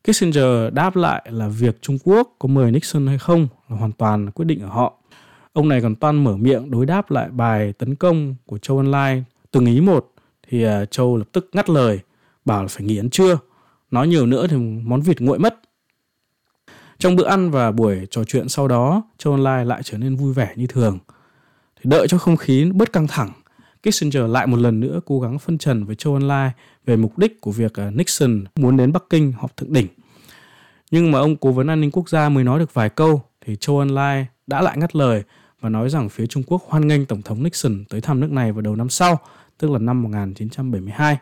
Kissinger đáp lại là việc Trung Quốc có mời Nixon hay không là hoàn toàn quyết định ở họ. Ông này còn toan mở miệng đối đáp lại bài tấn công của Châu Online Lai từng ý một thì à, Châu lập tức ngắt lời bảo là phải nghỉ ăn trưa. Nói nhiều nữa thì món vịt nguội mất. Trong bữa ăn và buổi trò chuyện sau đó, Châu Ân Lai lại trở nên vui vẻ như thường. Thì đợi cho không khí bớt căng thẳng, Kissinger lại một lần nữa cố gắng phân trần với Châu Ân Lai về mục đích của việc à, Nixon muốn đến Bắc Kinh họp thượng đỉnh. Nhưng mà ông cố vấn an ninh quốc gia mới nói được vài câu thì Châu Ân Lai đã lại ngắt lời và nói rằng phía Trung Quốc hoan nghênh Tổng thống Nixon tới thăm nước này vào đầu năm sau, tức là năm 1972.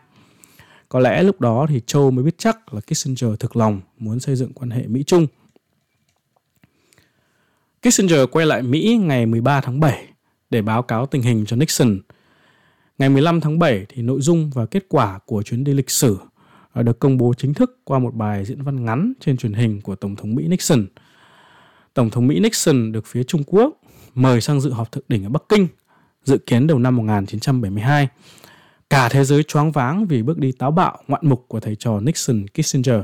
Có lẽ lúc đó thì Châu mới biết chắc là Kissinger thực lòng muốn xây dựng quan hệ Mỹ-Trung. Kissinger quay lại Mỹ ngày 13 tháng 7 để báo cáo tình hình cho Nixon. Ngày 15 tháng 7 thì nội dung và kết quả của chuyến đi lịch sử ờ, được công bố chính thức qua một bài diễn văn ngắn trên truyền hình của Tổng thống Mỹ Nixon. Tổng thống Mỹ Nixon được phía Trung Quốc mời sang dự họp thượng đỉnh ở Bắc Kinh, dự kiến đầu năm 1972. Cả thế giới choáng váng vì bước đi táo bạo ngoạn mục của thầy trò Nixon Kissinger.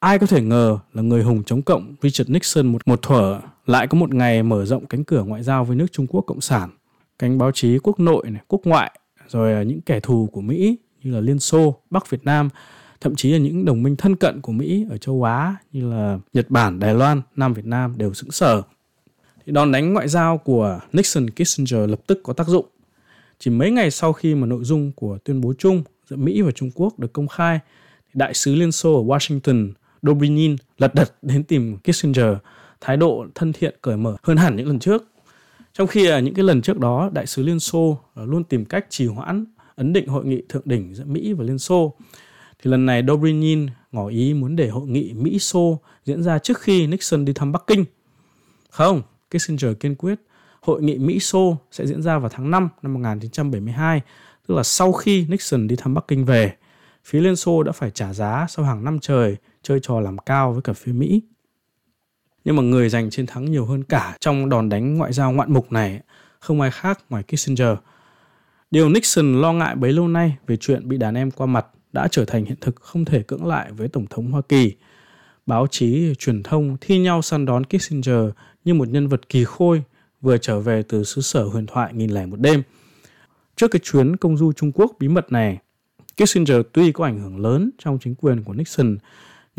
Ai có thể ngờ là người hùng chống cộng Richard Nixon một, một thuở lại có một ngày mở rộng cánh cửa ngoại giao với nước Trung Quốc Cộng sản. Cánh báo chí quốc nội, này, quốc ngoại, rồi những kẻ thù của Mỹ như là Liên Xô, Bắc Việt Nam, thậm chí là những đồng minh thân cận của Mỹ ở châu Á như là Nhật Bản, Đài Loan, Nam Việt Nam đều sững sờ thì đòn đánh ngoại giao của Nixon Kissinger lập tức có tác dụng. Chỉ mấy ngày sau khi mà nội dung của tuyên bố chung giữa Mỹ và Trung Quốc được công khai, thì đại sứ Liên Xô ở Washington Dobrynin lật đật đến tìm Kissinger, thái độ thân thiện cởi mở hơn hẳn những lần trước. Trong khi à, những cái lần trước đó, đại sứ Liên Xô à, luôn tìm cách trì hoãn ấn định hội nghị thượng đỉnh giữa Mỹ và Liên Xô. Thì lần này Dobrynin ngỏ ý muốn để hội nghị Mỹ-Xô diễn ra trước khi Nixon đi thăm Bắc Kinh. Không, Kissinger kiên quyết hội nghị Mỹ-Xô sẽ diễn ra vào tháng 5 năm 1972, tức là sau khi Nixon đi thăm Bắc Kinh về. Phía Liên Xô đã phải trả giá sau hàng năm trời chơi trò làm cao với cả phía Mỹ. Nhưng mà người giành chiến thắng nhiều hơn cả trong đòn đánh ngoại giao ngoạn mục này không ai khác ngoài Kissinger. Điều Nixon lo ngại bấy lâu nay về chuyện bị đàn em qua mặt đã trở thành hiện thực không thể cưỡng lại với Tổng thống Hoa Kỳ. Báo chí, truyền thông thi nhau săn đón Kissinger như một nhân vật kỳ khôi vừa trở về từ xứ sở huyền thoại nghìn lẻ một đêm. Trước cái chuyến công du Trung Quốc bí mật này, Kissinger tuy có ảnh hưởng lớn trong chính quyền của Nixon,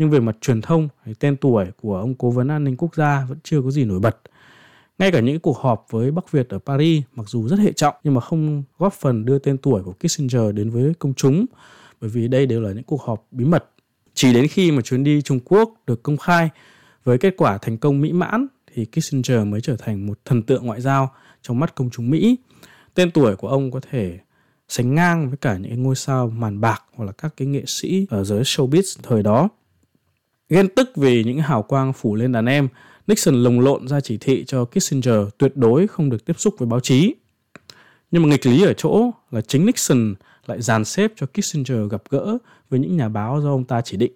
nhưng về mặt truyền thông hay tên tuổi của ông cố vấn an ninh quốc gia vẫn chưa có gì nổi bật. Ngay cả những cuộc họp với Bắc Việt ở Paris mặc dù rất hệ trọng, nhưng mà không góp phần đưa tên tuổi của Kissinger đến với công chúng, bởi vì đây đều là những cuộc họp bí mật. Chỉ đến khi mà chuyến đi Trung Quốc được công khai với kết quả thành công mỹ mãn, thì Kissinger mới trở thành một thần tượng ngoại giao trong mắt công chúng Mỹ. Tên tuổi của ông có thể sánh ngang với cả những ngôi sao màn bạc hoặc là các cái nghệ sĩ ở giới showbiz thời đó. Ghen tức vì những hào quang phủ lên đàn em, Nixon lồng lộn ra chỉ thị cho Kissinger tuyệt đối không được tiếp xúc với báo chí. Nhưng mà nghịch lý ở chỗ là chính Nixon lại dàn xếp cho Kissinger gặp gỡ với những nhà báo do ông ta chỉ định.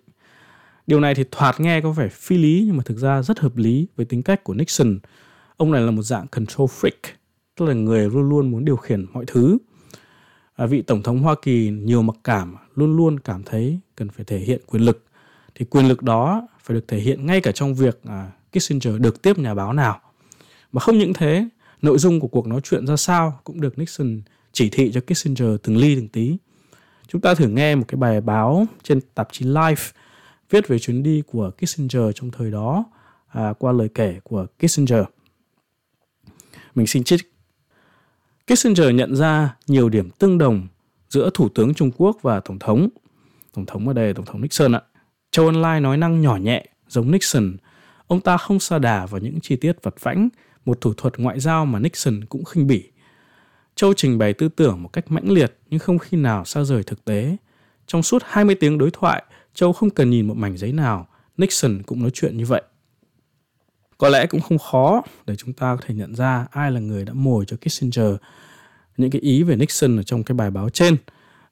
Điều này thì thoạt nghe có vẻ phi lý nhưng mà thực ra rất hợp lý với tính cách của Nixon. Ông này là một dạng control freak, tức là người luôn luôn muốn điều khiển mọi thứ. À, vị Tổng thống Hoa Kỳ nhiều mặc cảm, luôn luôn cảm thấy cần phải thể hiện quyền lực. Thì quyền lực đó phải được thể hiện ngay cả trong việc à, Kissinger được tiếp nhà báo nào. Mà không những thế, nội dung của cuộc nói chuyện ra sao cũng được Nixon chỉ thị cho Kissinger từng ly từng tí. Chúng ta thử nghe một cái bài báo trên tạp chí Life viết về chuyến đi của Kissinger trong thời đó à, qua lời kể của Kissinger. Mình xin trích. Kissinger nhận ra nhiều điểm tương đồng giữa Thủ tướng Trung Quốc và Tổng thống. Tổng thống ở đây là Tổng thống Nixon ạ. Châu Ân Lai nói năng nhỏ nhẹ, giống Nixon. Ông ta không sa đà vào những chi tiết vật vãnh, một thủ thuật ngoại giao mà Nixon cũng khinh bỉ. Châu trình bày tư tưởng một cách mãnh liệt nhưng không khi nào xa rời thực tế. Trong suốt 20 tiếng đối thoại, Châu không cần nhìn một mảnh giấy nào, Nixon cũng nói chuyện như vậy. Có lẽ cũng không khó để chúng ta có thể nhận ra ai là người đã mồi cho Kissinger những cái ý về Nixon ở trong cái bài báo trên.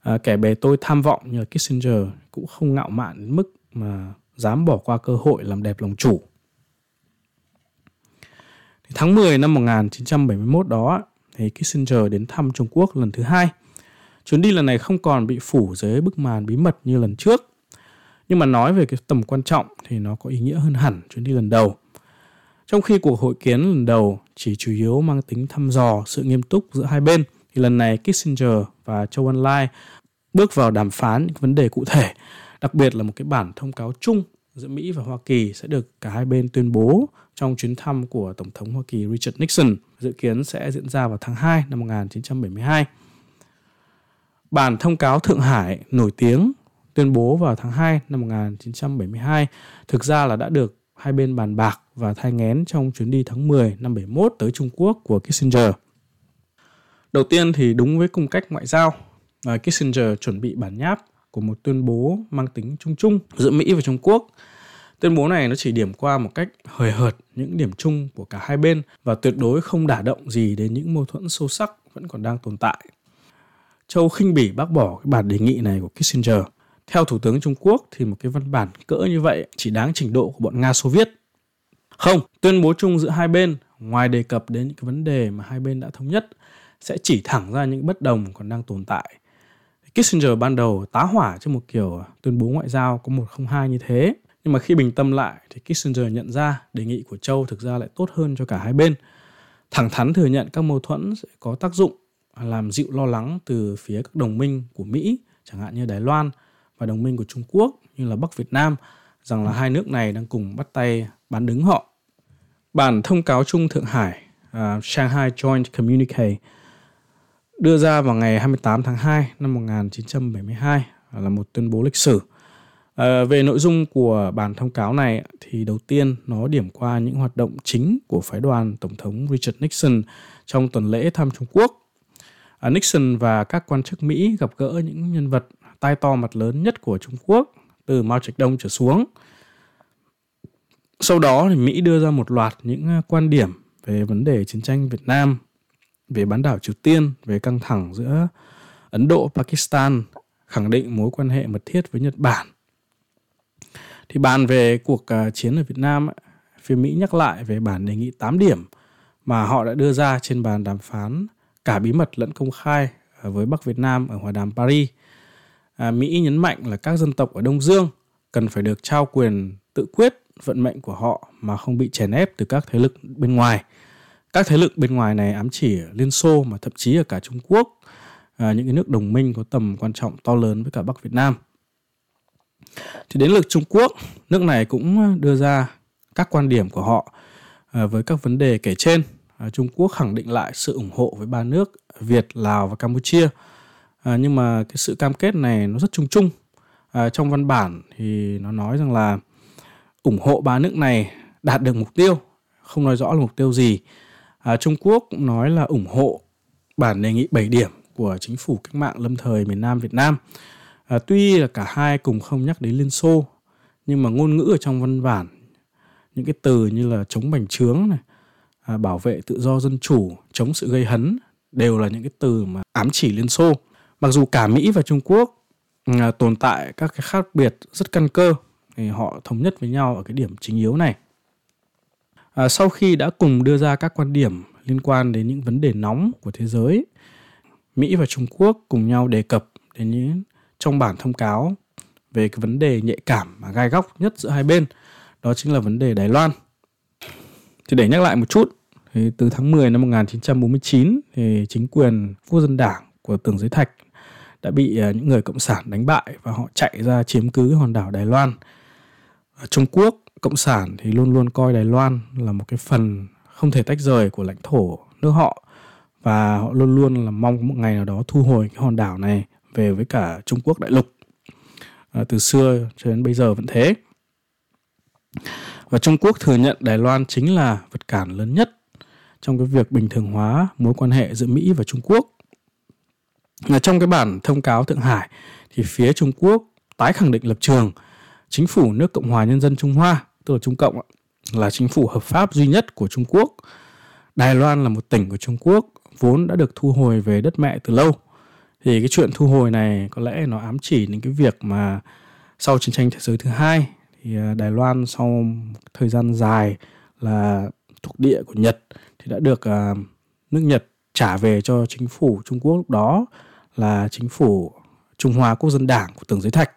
À, kẻ bề tôi tham vọng như là Kissinger cũng không ngạo mạn đến mức mà dám bỏ qua cơ hội làm đẹp lòng chủ. Thì tháng 10 năm 1971 đó thì Kissinger đến thăm Trung Quốc lần thứ hai. Chuyến đi lần này không còn bị phủ dưới bức màn bí mật như lần trước. Nhưng mà nói về cái tầm quan trọng thì nó có ý nghĩa hơn hẳn chuyến đi lần đầu. Trong khi cuộc hội kiến lần đầu chỉ chủ yếu mang tính thăm dò sự nghiêm túc giữa hai bên, thì lần này Kissinger và Châu Ân Lai bước vào đàm phán những vấn đề cụ thể, đặc biệt là một cái bản thông cáo chung giữa Mỹ và Hoa Kỳ sẽ được cả hai bên tuyên bố trong chuyến thăm của Tổng thống Hoa Kỳ Richard Nixon, dự kiến sẽ diễn ra vào tháng 2 năm 1972. Bản thông cáo Thượng Hải nổi tiếng tuyên bố vào tháng 2 năm 1972 thực ra là đã được hai bên bàn bạc và thai ngén trong chuyến đi tháng 10 năm 71 tới Trung Quốc của Kissinger. Đầu tiên thì đúng với cung cách ngoại giao, à, Kissinger chuẩn bị bản nháp của một tuyên bố mang tính chung chung giữa Mỹ và Trung Quốc. Tuyên bố này nó chỉ điểm qua một cách hời hợt những điểm chung của cả hai bên và tuyệt đối không đả động gì đến những mâu thuẫn sâu sắc vẫn còn đang tồn tại. Châu khinh bỉ bác bỏ cái bản đề nghị này của Kissinger. Theo Thủ tướng Trung Quốc thì một cái văn bản cỡ như vậy chỉ đáng trình độ của bọn Nga Xô Viết. Không, tuyên bố chung giữa hai bên ngoài đề cập đến những cái vấn đề mà hai bên đã thống nhất sẽ chỉ thẳng ra những bất đồng còn đang tồn tại. Kissinger ban đầu tá hỏa cho một kiểu tuyên bố ngoại giao có 102 như thế. Nhưng mà khi bình tâm lại thì Kissinger nhận ra đề nghị của Châu thực ra lại tốt hơn cho cả hai bên. Thẳng thắn thừa nhận các mâu thuẫn sẽ có tác dụng làm dịu lo lắng từ phía các đồng minh của Mỹ, chẳng hạn như Đài Loan và đồng minh của Trung Quốc như là Bắc Việt Nam rằng là hai nước này đang cùng bắt tay bán đứng họ. Bản thông cáo chung Thượng Hải, uh, Shanghai Joint Communique đưa ra vào ngày 28 tháng 2 năm 1972 à, là một tuyên bố lịch sử. À, về nội dung của bản thông cáo này thì đầu tiên nó điểm qua những hoạt động chính của phái đoàn Tổng thống Richard Nixon trong tuần lễ thăm Trung Quốc. À, Nixon và các quan chức Mỹ gặp gỡ những nhân vật tai to mặt lớn nhất của Trung Quốc từ Mao Trạch Đông trở xuống. Sau đó thì Mỹ đưa ra một loạt những à, quan điểm về vấn đề chiến tranh Việt Nam về bán đảo Triều Tiên, về căng thẳng giữa Ấn Độ, Pakistan, khẳng định mối quan hệ mật thiết với Nhật Bản. Thì bàn về cuộc à, chiến ở Việt Nam, phía Mỹ nhắc lại về bản đề nghị 8 điểm mà họ đã đưa ra trên bàn đàm phán cả bí mật lẫn công khai à, với Bắc Việt Nam ở hòa đàm Paris. À, Mỹ nhấn mạnh là các dân tộc ở Đông Dương cần phải được trao quyền tự quyết vận mệnh của họ mà không bị chèn ép từ các thế lực bên ngoài. Các thế lực bên ngoài này ám chỉ Liên Xô mà thậm chí ở cả Trung Quốc, à, những cái nước đồng minh có tầm quan trọng to lớn với cả Bắc Việt Nam. Thì đến lượt Trung Quốc, nước này cũng đưa ra các quan điểm của họ à, với các vấn đề kể trên. À, Trung Quốc khẳng định lại sự ủng hộ với ba nước Việt, Lào và Campuchia. À, nhưng mà cái sự cam kết này nó rất chung chung. À, trong văn bản thì nó nói rằng là ủng hộ ba nước này đạt được mục tiêu, không nói rõ là mục tiêu gì À, Trung Quốc cũng nói là ủng hộ bản đề nghị 7 điểm của chính phủ cách mạng lâm thời miền Nam Việt Nam. À, tuy là cả hai cùng không nhắc đến Liên Xô, nhưng mà ngôn ngữ ở trong văn bản những cái từ như là chống bành trướng này, à, bảo vệ tự do dân chủ, chống sự gây hấn đều là những cái từ mà ám chỉ Liên Xô. Mặc dù cả Mỹ và Trung Quốc à, tồn tại các cái khác biệt rất căn cơ thì họ thống nhất với nhau ở cái điểm chính yếu này. À, sau khi đã cùng đưa ra các quan điểm liên quan đến những vấn đề nóng của thế giới, Mỹ và Trung Quốc cùng nhau đề cập đến những trong bản thông cáo về cái vấn đề nhạy cảm và gai góc nhất giữa hai bên, đó chính là vấn đề Đài Loan. Thì để nhắc lại một chút, thì từ tháng 10 năm 1949 thì chính quyền quốc dân đảng của Tưởng Giới Thạch đã bị à, những người cộng sản đánh bại và họ chạy ra chiếm cứ hòn đảo Đài Loan. Trung Quốc cộng sản thì luôn luôn coi Đài Loan là một cái phần không thể tách rời của lãnh thổ nước họ và họ luôn luôn là mong một ngày nào đó thu hồi cái hòn đảo này về với cả Trung Quốc đại lục. À, từ xưa cho đến bây giờ vẫn thế. Và Trung Quốc thừa nhận Đài Loan chính là vật cản lớn nhất trong cái việc bình thường hóa mối quan hệ giữa Mỹ và Trung Quốc. Là trong cái bản thông cáo Thượng Hải thì phía Trung Quốc tái khẳng định lập trường chính phủ nước Cộng hòa Nhân dân Trung Hoa, tức là Trung Cộng là chính phủ hợp pháp duy nhất của Trung Quốc. Đài Loan là một tỉnh của Trung Quốc vốn đã được thu hồi về đất mẹ từ lâu. Thì cái chuyện thu hồi này có lẽ nó ám chỉ đến cái việc mà sau chiến tranh thế giới thứ hai thì à, Đài Loan sau thời gian dài là thuộc địa của Nhật thì đã được uh, nước Nhật trả về cho chính phủ Trung Quốc lúc đó là chính phủ Trung Hoa Quốc dân Đảng của Tưởng Giới Thạch.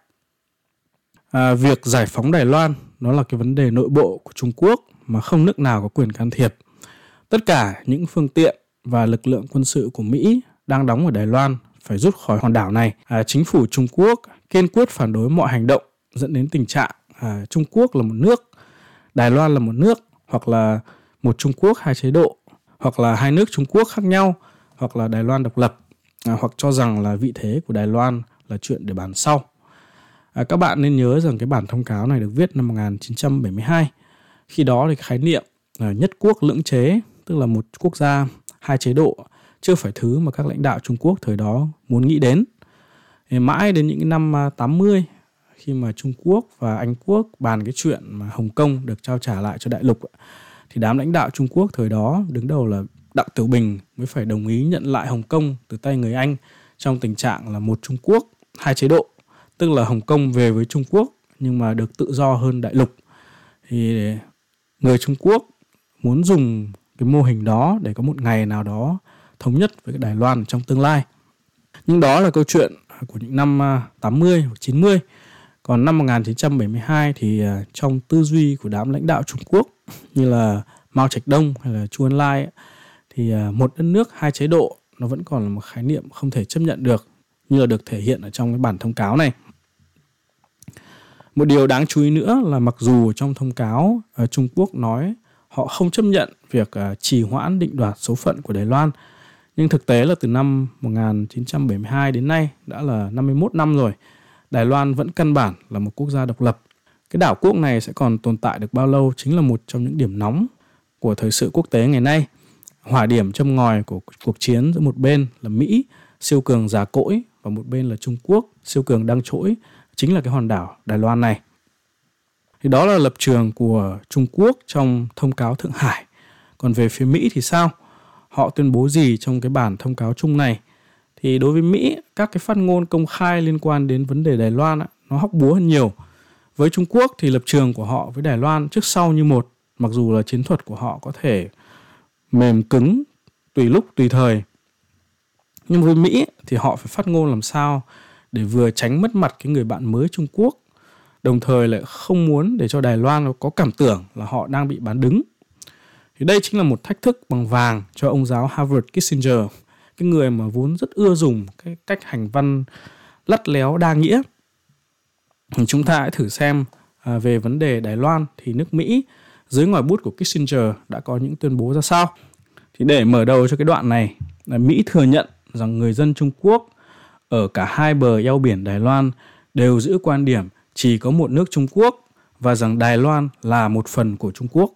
À, việc giải phóng Đài Loan nó là cái vấn đề nội bộ của Trung Quốc mà không nước nào có quyền can thiệp. Tất cả những phương tiện và lực lượng quân sự của Mỹ đang đóng ở Đài Loan phải rút khỏi hòn đảo này. À, chính phủ Trung Quốc kiên quyết phản đối mọi hành động dẫn đến tình trạng à, Trung Quốc là một nước, Đài Loan là một nước hoặc là một Trung Quốc hai chế độ hoặc là hai nước Trung Quốc khác nhau hoặc là Đài Loan độc lập à, hoặc cho rằng là vị thế của Đài Loan là chuyện để bàn sau. À, các bạn nên nhớ rằng cái bản thông cáo này được viết năm 1972. Khi đó thì khái niệm à, nhất quốc lưỡng chế, tức là một quốc gia hai chế độ chưa phải thứ mà các lãnh đạo Trung Quốc thời đó muốn nghĩ đến. Thì mãi đến những năm à, 80 khi mà Trung Quốc và Anh Quốc bàn cái chuyện mà Hồng Kông được trao trả lại cho đại lục thì đám lãnh đạo Trung Quốc thời đó đứng đầu là Đặng Tiểu Bình mới phải đồng ý nhận lại Hồng Kông từ tay người Anh trong tình trạng là một Trung Quốc, hai chế độ, tức là Hồng Kông về với Trung Quốc, nhưng mà được tự do hơn đại lục. Thì người Trung Quốc muốn dùng cái mô hình đó để có một ngày nào đó thống nhất với Đài Loan trong tương lai. Nhưng đó là câu chuyện của những năm à, 80 hoặc 90. Còn năm 1972 thì à, trong tư duy của đám lãnh đạo Trung Quốc như là Mao Trạch Đông hay là Chu Ân Lai thì à, một đất nước, hai chế độ nó vẫn còn là một khái niệm không thể chấp nhận được, như là được thể hiện ở trong cái bản thông cáo này. Một điều đáng chú ý nữa là mặc dù trong thông cáo ở Trung Quốc nói họ không chấp nhận việc uh, trì hoãn định đoạt số phận của Đài Loan, nhưng thực tế là từ năm 1972 đến nay đã là 51 năm rồi, Đài Loan vẫn căn bản là một quốc gia độc lập. Cái đảo quốc này sẽ còn tồn tại được bao lâu chính là một trong những điểm nóng của thời sự quốc tế ngày nay. Hỏa điểm châm ngòi của cuộc chiến giữa một bên là Mỹ, siêu cường già cỗi và một bên là Trung Quốc, siêu cường đang trỗi, chính là cái hòn đảo Đài Loan này. Thì đó là lập trường của Trung Quốc trong thông cáo Thượng Hải. Còn về phía Mỹ thì sao? Họ tuyên bố gì trong cái bản thông cáo chung này? Thì đối với Mỹ, các cái phát ngôn công khai liên quan đến vấn đề Đài Loan nó hóc búa hơn nhiều. Với Trung Quốc thì lập trường của họ với Đài Loan trước sau như một, mặc dù là chiến thuật của họ có thể mềm cứng tùy lúc tùy thời. Nhưng với Mỹ thì họ phải phát ngôn làm sao để vừa tránh mất mặt cái người bạn mới Trung Quốc đồng thời lại không muốn để cho Đài Loan có cảm tưởng là họ đang bị bán đứng. Thì đây chính là một thách thức bằng vàng cho ông giáo Harvard Kissinger, cái người mà vốn rất ưa dùng cái cách hành văn lắt léo đa nghĩa. Chúng ta hãy thử xem à, về vấn đề Đài Loan thì nước Mỹ dưới ngòi bút của Kissinger đã có những tuyên bố ra sao. Thì để mở đầu cho cái đoạn này, là Mỹ thừa nhận rằng người dân Trung Quốc ở cả hai bờ eo biển Đài Loan đều giữ quan điểm chỉ có một nước Trung Quốc và rằng Đài Loan là một phần của Trung Quốc.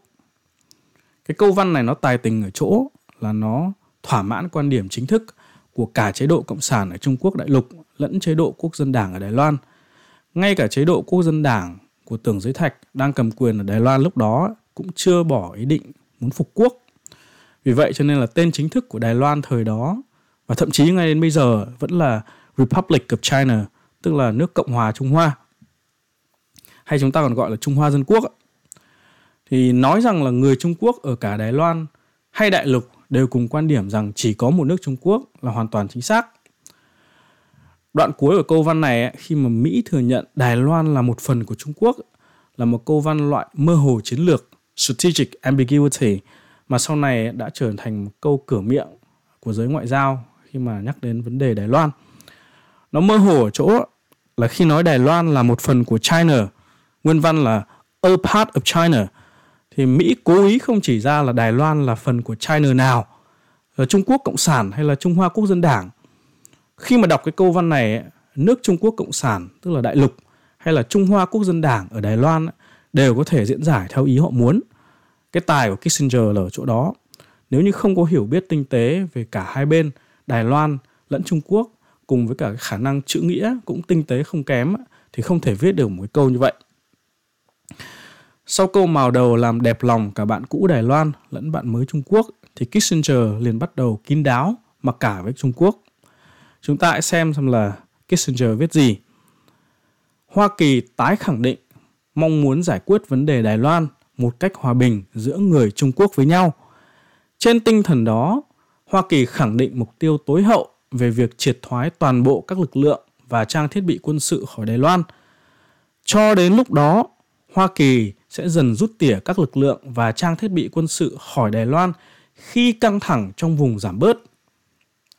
Cái câu văn này nó tài tình ở chỗ là nó thỏa mãn quan điểm chính thức của cả chế độ cộng sản ở Trung Quốc đại lục lẫn chế độ quốc dân đảng ở Đài Loan. Ngay cả chế độ quốc dân đảng của Tưởng Giới Thạch đang cầm quyền ở Đài Loan lúc đó cũng chưa bỏ ý định muốn phục quốc. Vì vậy cho nên là tên chính thức của Đài Loan thời đó và thậm chí ngay đến bây giờ vẫn là Republic of China, tức là nước Cộng hòa Trung Hoa hay chúng ta còn gọi là Trung Hoa Dân Quốc thì nói rằng là người Trung Quốc ở cả Đài Loan hay đại lục đều cùng quan điểm rằng chỉ có một nước Trung Quốc là hoàn toàn chính xác. Đoạn cuối của câu văn này khi mà Mỹ thừa nhận Đài Loan là một phần của Trung Quốc là một câu văn loại mơ hồ chiến lược strategic ambiguity mà sau này đã trở thành một câu cửa miệng của giới ngoại giao khi mà nhắc đến vấn đề Đài Loan. Nó mơ hồ ở chỗ là khi nói Đài Loan là một phần của China nguyên văn là a part of China thì Mỹ cố ý không chỉ ra là Đài Loan là phần của China nào là Trung Quốc Cộng sản hay là Trung Hoa Quốc dân Đảng. Khi mà đọc cái câu văn này, nước Trung Quốc Cộng sản tức là đại lục hay là Trung Hoa Quốc dân Đảng ở Đài Loan đều có thể diễn giải theo ý họ muốn. Cái tài của Kissinger là ở chỗ đó. Nếu như không có hiểu biết tinh tế về cả hai bên, Đài Loan lẫn Trung Quốc cùng với cả khả năng chữ nghĩa cũng tinh tế không kém thì không thể viết được một cái câu như vậy. Sau câu màu đầu làm đẹp lòng cả bạn cũ Đài Loan lẫn bạn mới Trung Quốc thì Kissinger liền bắt đầu kín đáo mặc cả với Trung Quốc. Chúng ta hãy xem xem là Kissinger viết gì. Hoa Kỳ tái khẳng định mong muốn giải quyết vấn đề Đài Loan một cách hòa bình giữa người Trung Quốc với nhau. Trên tinh thần đó, Hoa Kỳ khẳng định mục tiêu tối hậu về việc triệt thoái toàn bộ các lực lượng và trang thiết bị quân sự khỏi Đài Loan. Cho đến lúc đó, Hoa Kỳ sẽ dần rút tỉa các lực lượng và trang thiết bị quân sự khỏi Đài Loan khi căng thẳng trong vùng giảm bớt.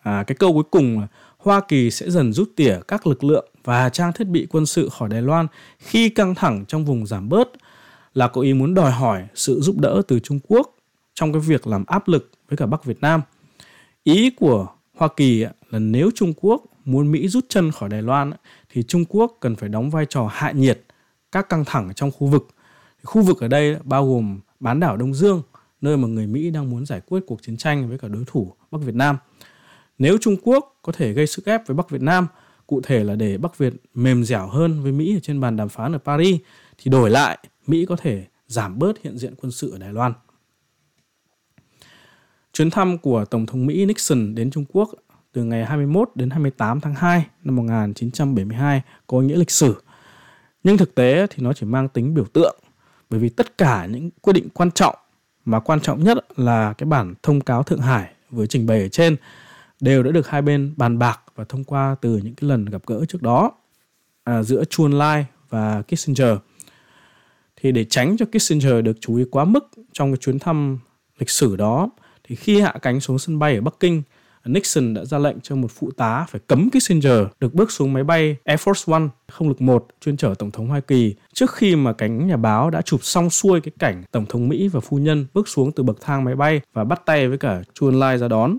À, cái câu cuối cùng là Hoa Kỳ sẽ dần rút tỉa các lực lượng và trang thiết bị quân sự khỏi Đài Loan khi căng thẳng trong vùng giảm bớt là có ý muốn đòi hỏi sự giúp đỡ từ Trung Quốc trong cái việc làm áp lực với cả Bắc Việt Nam. Ý của Hoa Kỳ là nếu Trung Quốc muốn Mỹ rút chân khỏi Đài Loan thì Trung Quốc cần phải đóng vai trò hạ nhiệt các căng thẳng trong khu vực. Khu vực ở đây bao gồm bán đảo Đông Dương, nơi mà người Mỹ đang muốn giải quyết cuộc chiến tranh với cả đối thủ Bắc Việt Nam. Nếu Trung Quốc có thể gây sức ép với Bắc Việt Nam, cụ thể là để Bắc Việt mềm dẻo hơn với Mỹ ở trên bàn đàm phán ở Paris, thì đổi lại Mỹ có thể giảm bớt hiện diện quân sự ở Đài Loan. Chuyến thăm của Tổng thống Mỹ Nixon đến Trung Quốc từ ngày 21 đến 28 tháng 2 năm 1972 có nghĩa lịch sử. Nhưng thực tế thì nó chỉ mang tính biểu tượng bởi vì tất cả những quyết định quan trọng mà quan trọng nhất là cái bản thông cáo Thượng Hải với trình bày ở trên đều đã được hai bên bàn bạc và thông qua từ những cái lần gặp gỡ trước đó à, giữa Chuan Lai và Kissinger. Thì để tránh cho Kissinger được chú ý quá mức trong cái chuyến thăm lịch sử đó thì khi hạ cánh xuống sân bay ở Bắc Kinh, Nixon đã ra lệnh cho một phụ tá phải cấm Kissinger được bước xuống máy bay Air Force One không lực 1 chuyên chở Tổng thống Hoa Kỳ trước khi mà cánh nhà báo đã chụp xong xuôi cái cảnh Tổng thống Mỹ và phu nhân bước xuống từ bậc thang máy bay và bắt tay với cả Chu Ân Lai ra đón.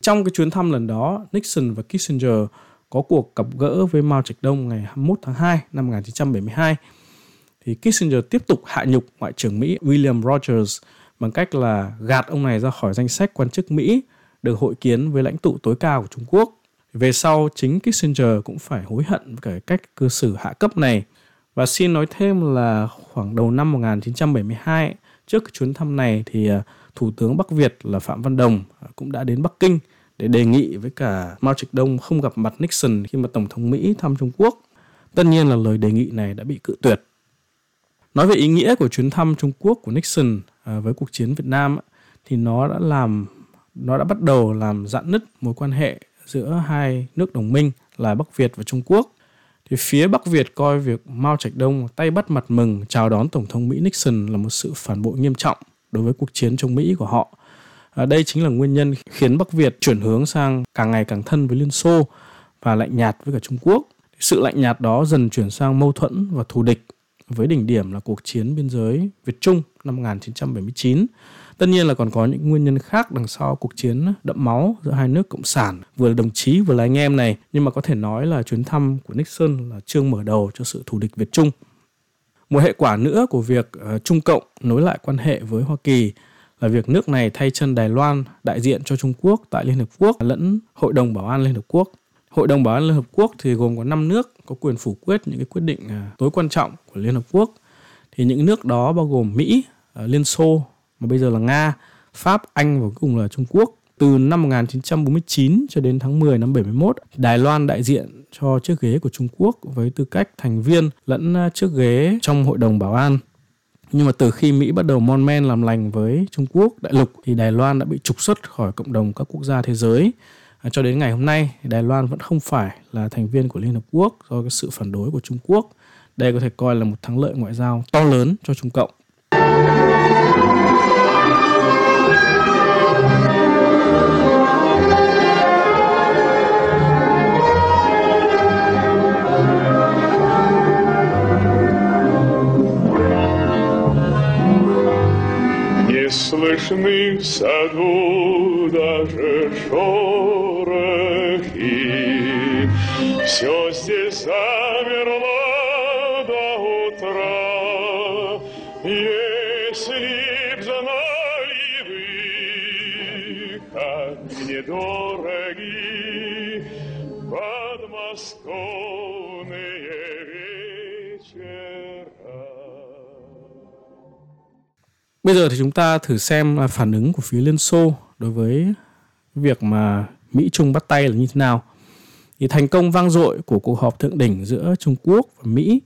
Trong cái chuyến thăm lần đó, Nixon và Kissinger có cuộc gặp gỡ với Mao Trạch Đông ngày 21 tháng 2 năm 1972 thì Kissinger tiếp tục hạ nhục Ngoại trưởng Mỹ William Rogers bằng cách là gạt ông này ra khỏi danh sách quan chức Mỹ được hội kiến với lãnh tụ tối cao của Trung Quốc. Về sau, chính Kissinger cũng phải hối hận với cái cách cư xử hạ cấp này. Và xin nói thêm là khoảng đầu năm 1972, trước chuyến thăm này thì à, Thủ tướng Bắc Việt là Phạm Văn Đồng à, cũng đã đến Bắc Kinh để đề nghị với cả Mao Trạch Đông không gặp mặt Nixon khi mà Tổng thống Mỹ thăm Trung Quốc. Tất nhiên là lời đề nghị này đã bị cự tuyệt. Nói về ý nghĩa của chuyến thăm Trung Quốc của Nixon à, với cuộc chiến Việt Nam thì nó đã làm nó đã bắt đầu làm dạn nứt mối quan hệ giữa hai nước đồng minh là Bắc Việt và Trung Quốc. Thì phía Bắc Việt coi việc Mao Trạch Đông tay bắt mặt mừng chào đón Tổng thống Mỹ Nixon là một sự phản bội nghiêm trọng đối với cuộc chiến chống Mỹ của họ. À, đây chính là nguyên nhân khiến Bắc Việt chuyển hướng sang càng ngày càng thân với Liên Xô và lạnh nhạt với cả Trung Quốc. Sự lạnh nhạt đó dần chuyển sang mâu thuẫn và thù địch với đỉnh điểm là cuộc chiến biên giới Việt Trung năm 1979. Tất nhiên là còn có những nguyên nhân khác đằng sau cuộc chiến đẫm máu giữa hai nước cộng sản, vừa là đồng chí vừa là anh em này, nhưng mà có thể nói là chuyến thăm của Nixon là chương mở đầu cho sự thù địch Việt Trung. Một hệ quả nữa của việc ờ, Trung Cộng nối lại quan hệ với Hoa Kỳ là việc nước này thay chân Đài Loan đại diện cho Trung Quốc tại Liên Hợp Quốc lẫn Hội đồng Bảo an Liên Hợp Quốc. Hội đồng Bảo an Liên Hợp Quốc thì gồm có 5 nước có quyền phủ quyết những cái quyết định ờ, tối quan trọng của Liên Hợp Quốc. Thì những nước đó bao gồm Mỹ, ờ, Liên Xô, mà bây giờ là Nga, Pháp, Anh và cuối cùng là Trung Quốc. Từ năm 1949 cho đến tháng 10 năm 71, Đài Loan đại diện cho chiếc ghế của Trung Quốc với tư cách thành viên lẫn à, chiếc ghế trong Hội đồng Bảo an. Nhưng mà từ khi Mỹ bắt đầu mon men làm lành với Trung Quốc đại lục thì Đài Loan đã bị trục xuất khỏi cộng đồng các quốc gia thế giới. À, cho đến ngày hôm nay, Đài Loan vẫn không phải là thành viên của Liên Hợp Quốc do cái sự phản đối của Trung Quốc. Đây có thể coi là một thắng lợi ngoại giao to lớn cho Trung Cộng. Слышны в саду даже шорохи. Все здесь замерло Bây giờ thì chúng ta thử xem phản ứng của phía Liên Xô đối với việc mà Mỹ Trung bắt tay là như thế nào. Thì thành công vang dội của cuộc họp thượng đỉnh giữa Trung Quốc và Mỹ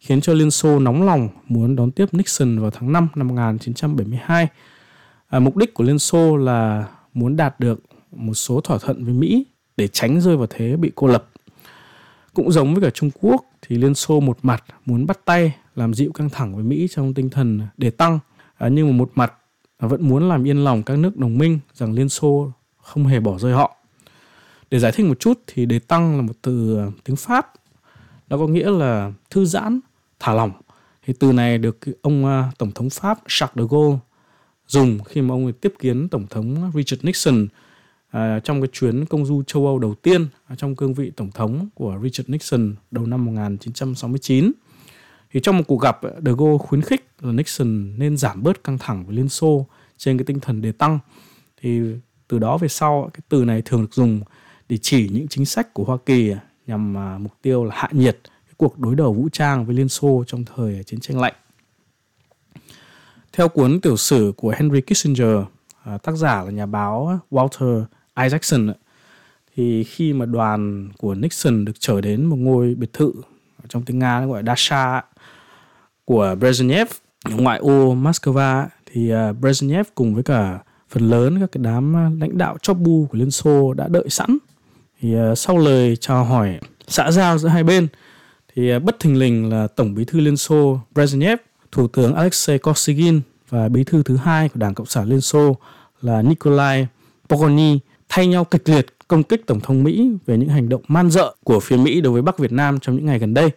khiến cho Liên Xô nóng lòng muốn đón tiếp Nixon vào tháng 5 năm 1972. À, mục đích của Liên Xô là muốn đạt được một số thỏa thuận với Mỹ để tránh rơi vào thế bị cô lập. Cũng giống với cả Trung Quốc thì Liên Xô một mặt muốn bắt tay làm dịu căng thẳng với Mỹ trong tinh thần để tăng à, nhưng mà một mặt à, vẫn muốn làm yên lòng các nước đồng minh rằng Liên Xô không hề bỏ rơi họ. Để giải thích một chút thì đề tăng là một từ à, tiếng Pháp. Nó có nghĩa là thư giãn, thả lỏng. Thì từ này được ông à, Tổng thống Pháp Charles de Gaulle dùng khi mà ông tiếp kiến Tổng thống Richard Nixon à, trong cái chuyến công du châu Âu đầu tiên trong cương vị Tổng thống của Richard Nixon đầu năm 1969. Thì trong một cuộc gặp, De Gaulle khuyến khích là Nixon nên giảm bớt căng thẳng với Liên Xô trên cái tinh thần đề tăng. Thì từ đó về sau, cái từ này thường được dùng để chỉ những chính sách của Hoa Kỳ nhằm à, mục tiêu là hạ nhiệt cái cuộc đối đầu vũ trang với Liên Xô trong thời chiến tranh lạnh. Theo cuốn tiểu sử của Henry Kissinger, à, tác giả là nhà báo Walter Isaacson, thì khi mà đoàn của Nixon được trở đến một ngôi biệt thự trong tiếng Nga nó gọi là Dasha của Brezhnev ngoại ô Moscow thì à, Brezhnev cùng với cả phần lớn các cái đám à, lãnh đạo chóp bu của Liên Xô đã đợi sẵn. Thì à, sau lời chào hỏi xã giao giữa hai bên thì bất thình lình là Tổng bí thư Liên Xô Brezhnev, Thủ tướng Alexei Kosygin và bí thư thứ hai của Đảng Cộng sản Liên Xô là Nikolai Pogoni thay nhau kịch liệt công kích Tổng thống Mỹ về những hành động man dợ của phía Mỹ đối với Bắc Việt Nam trong những ngày gần đây.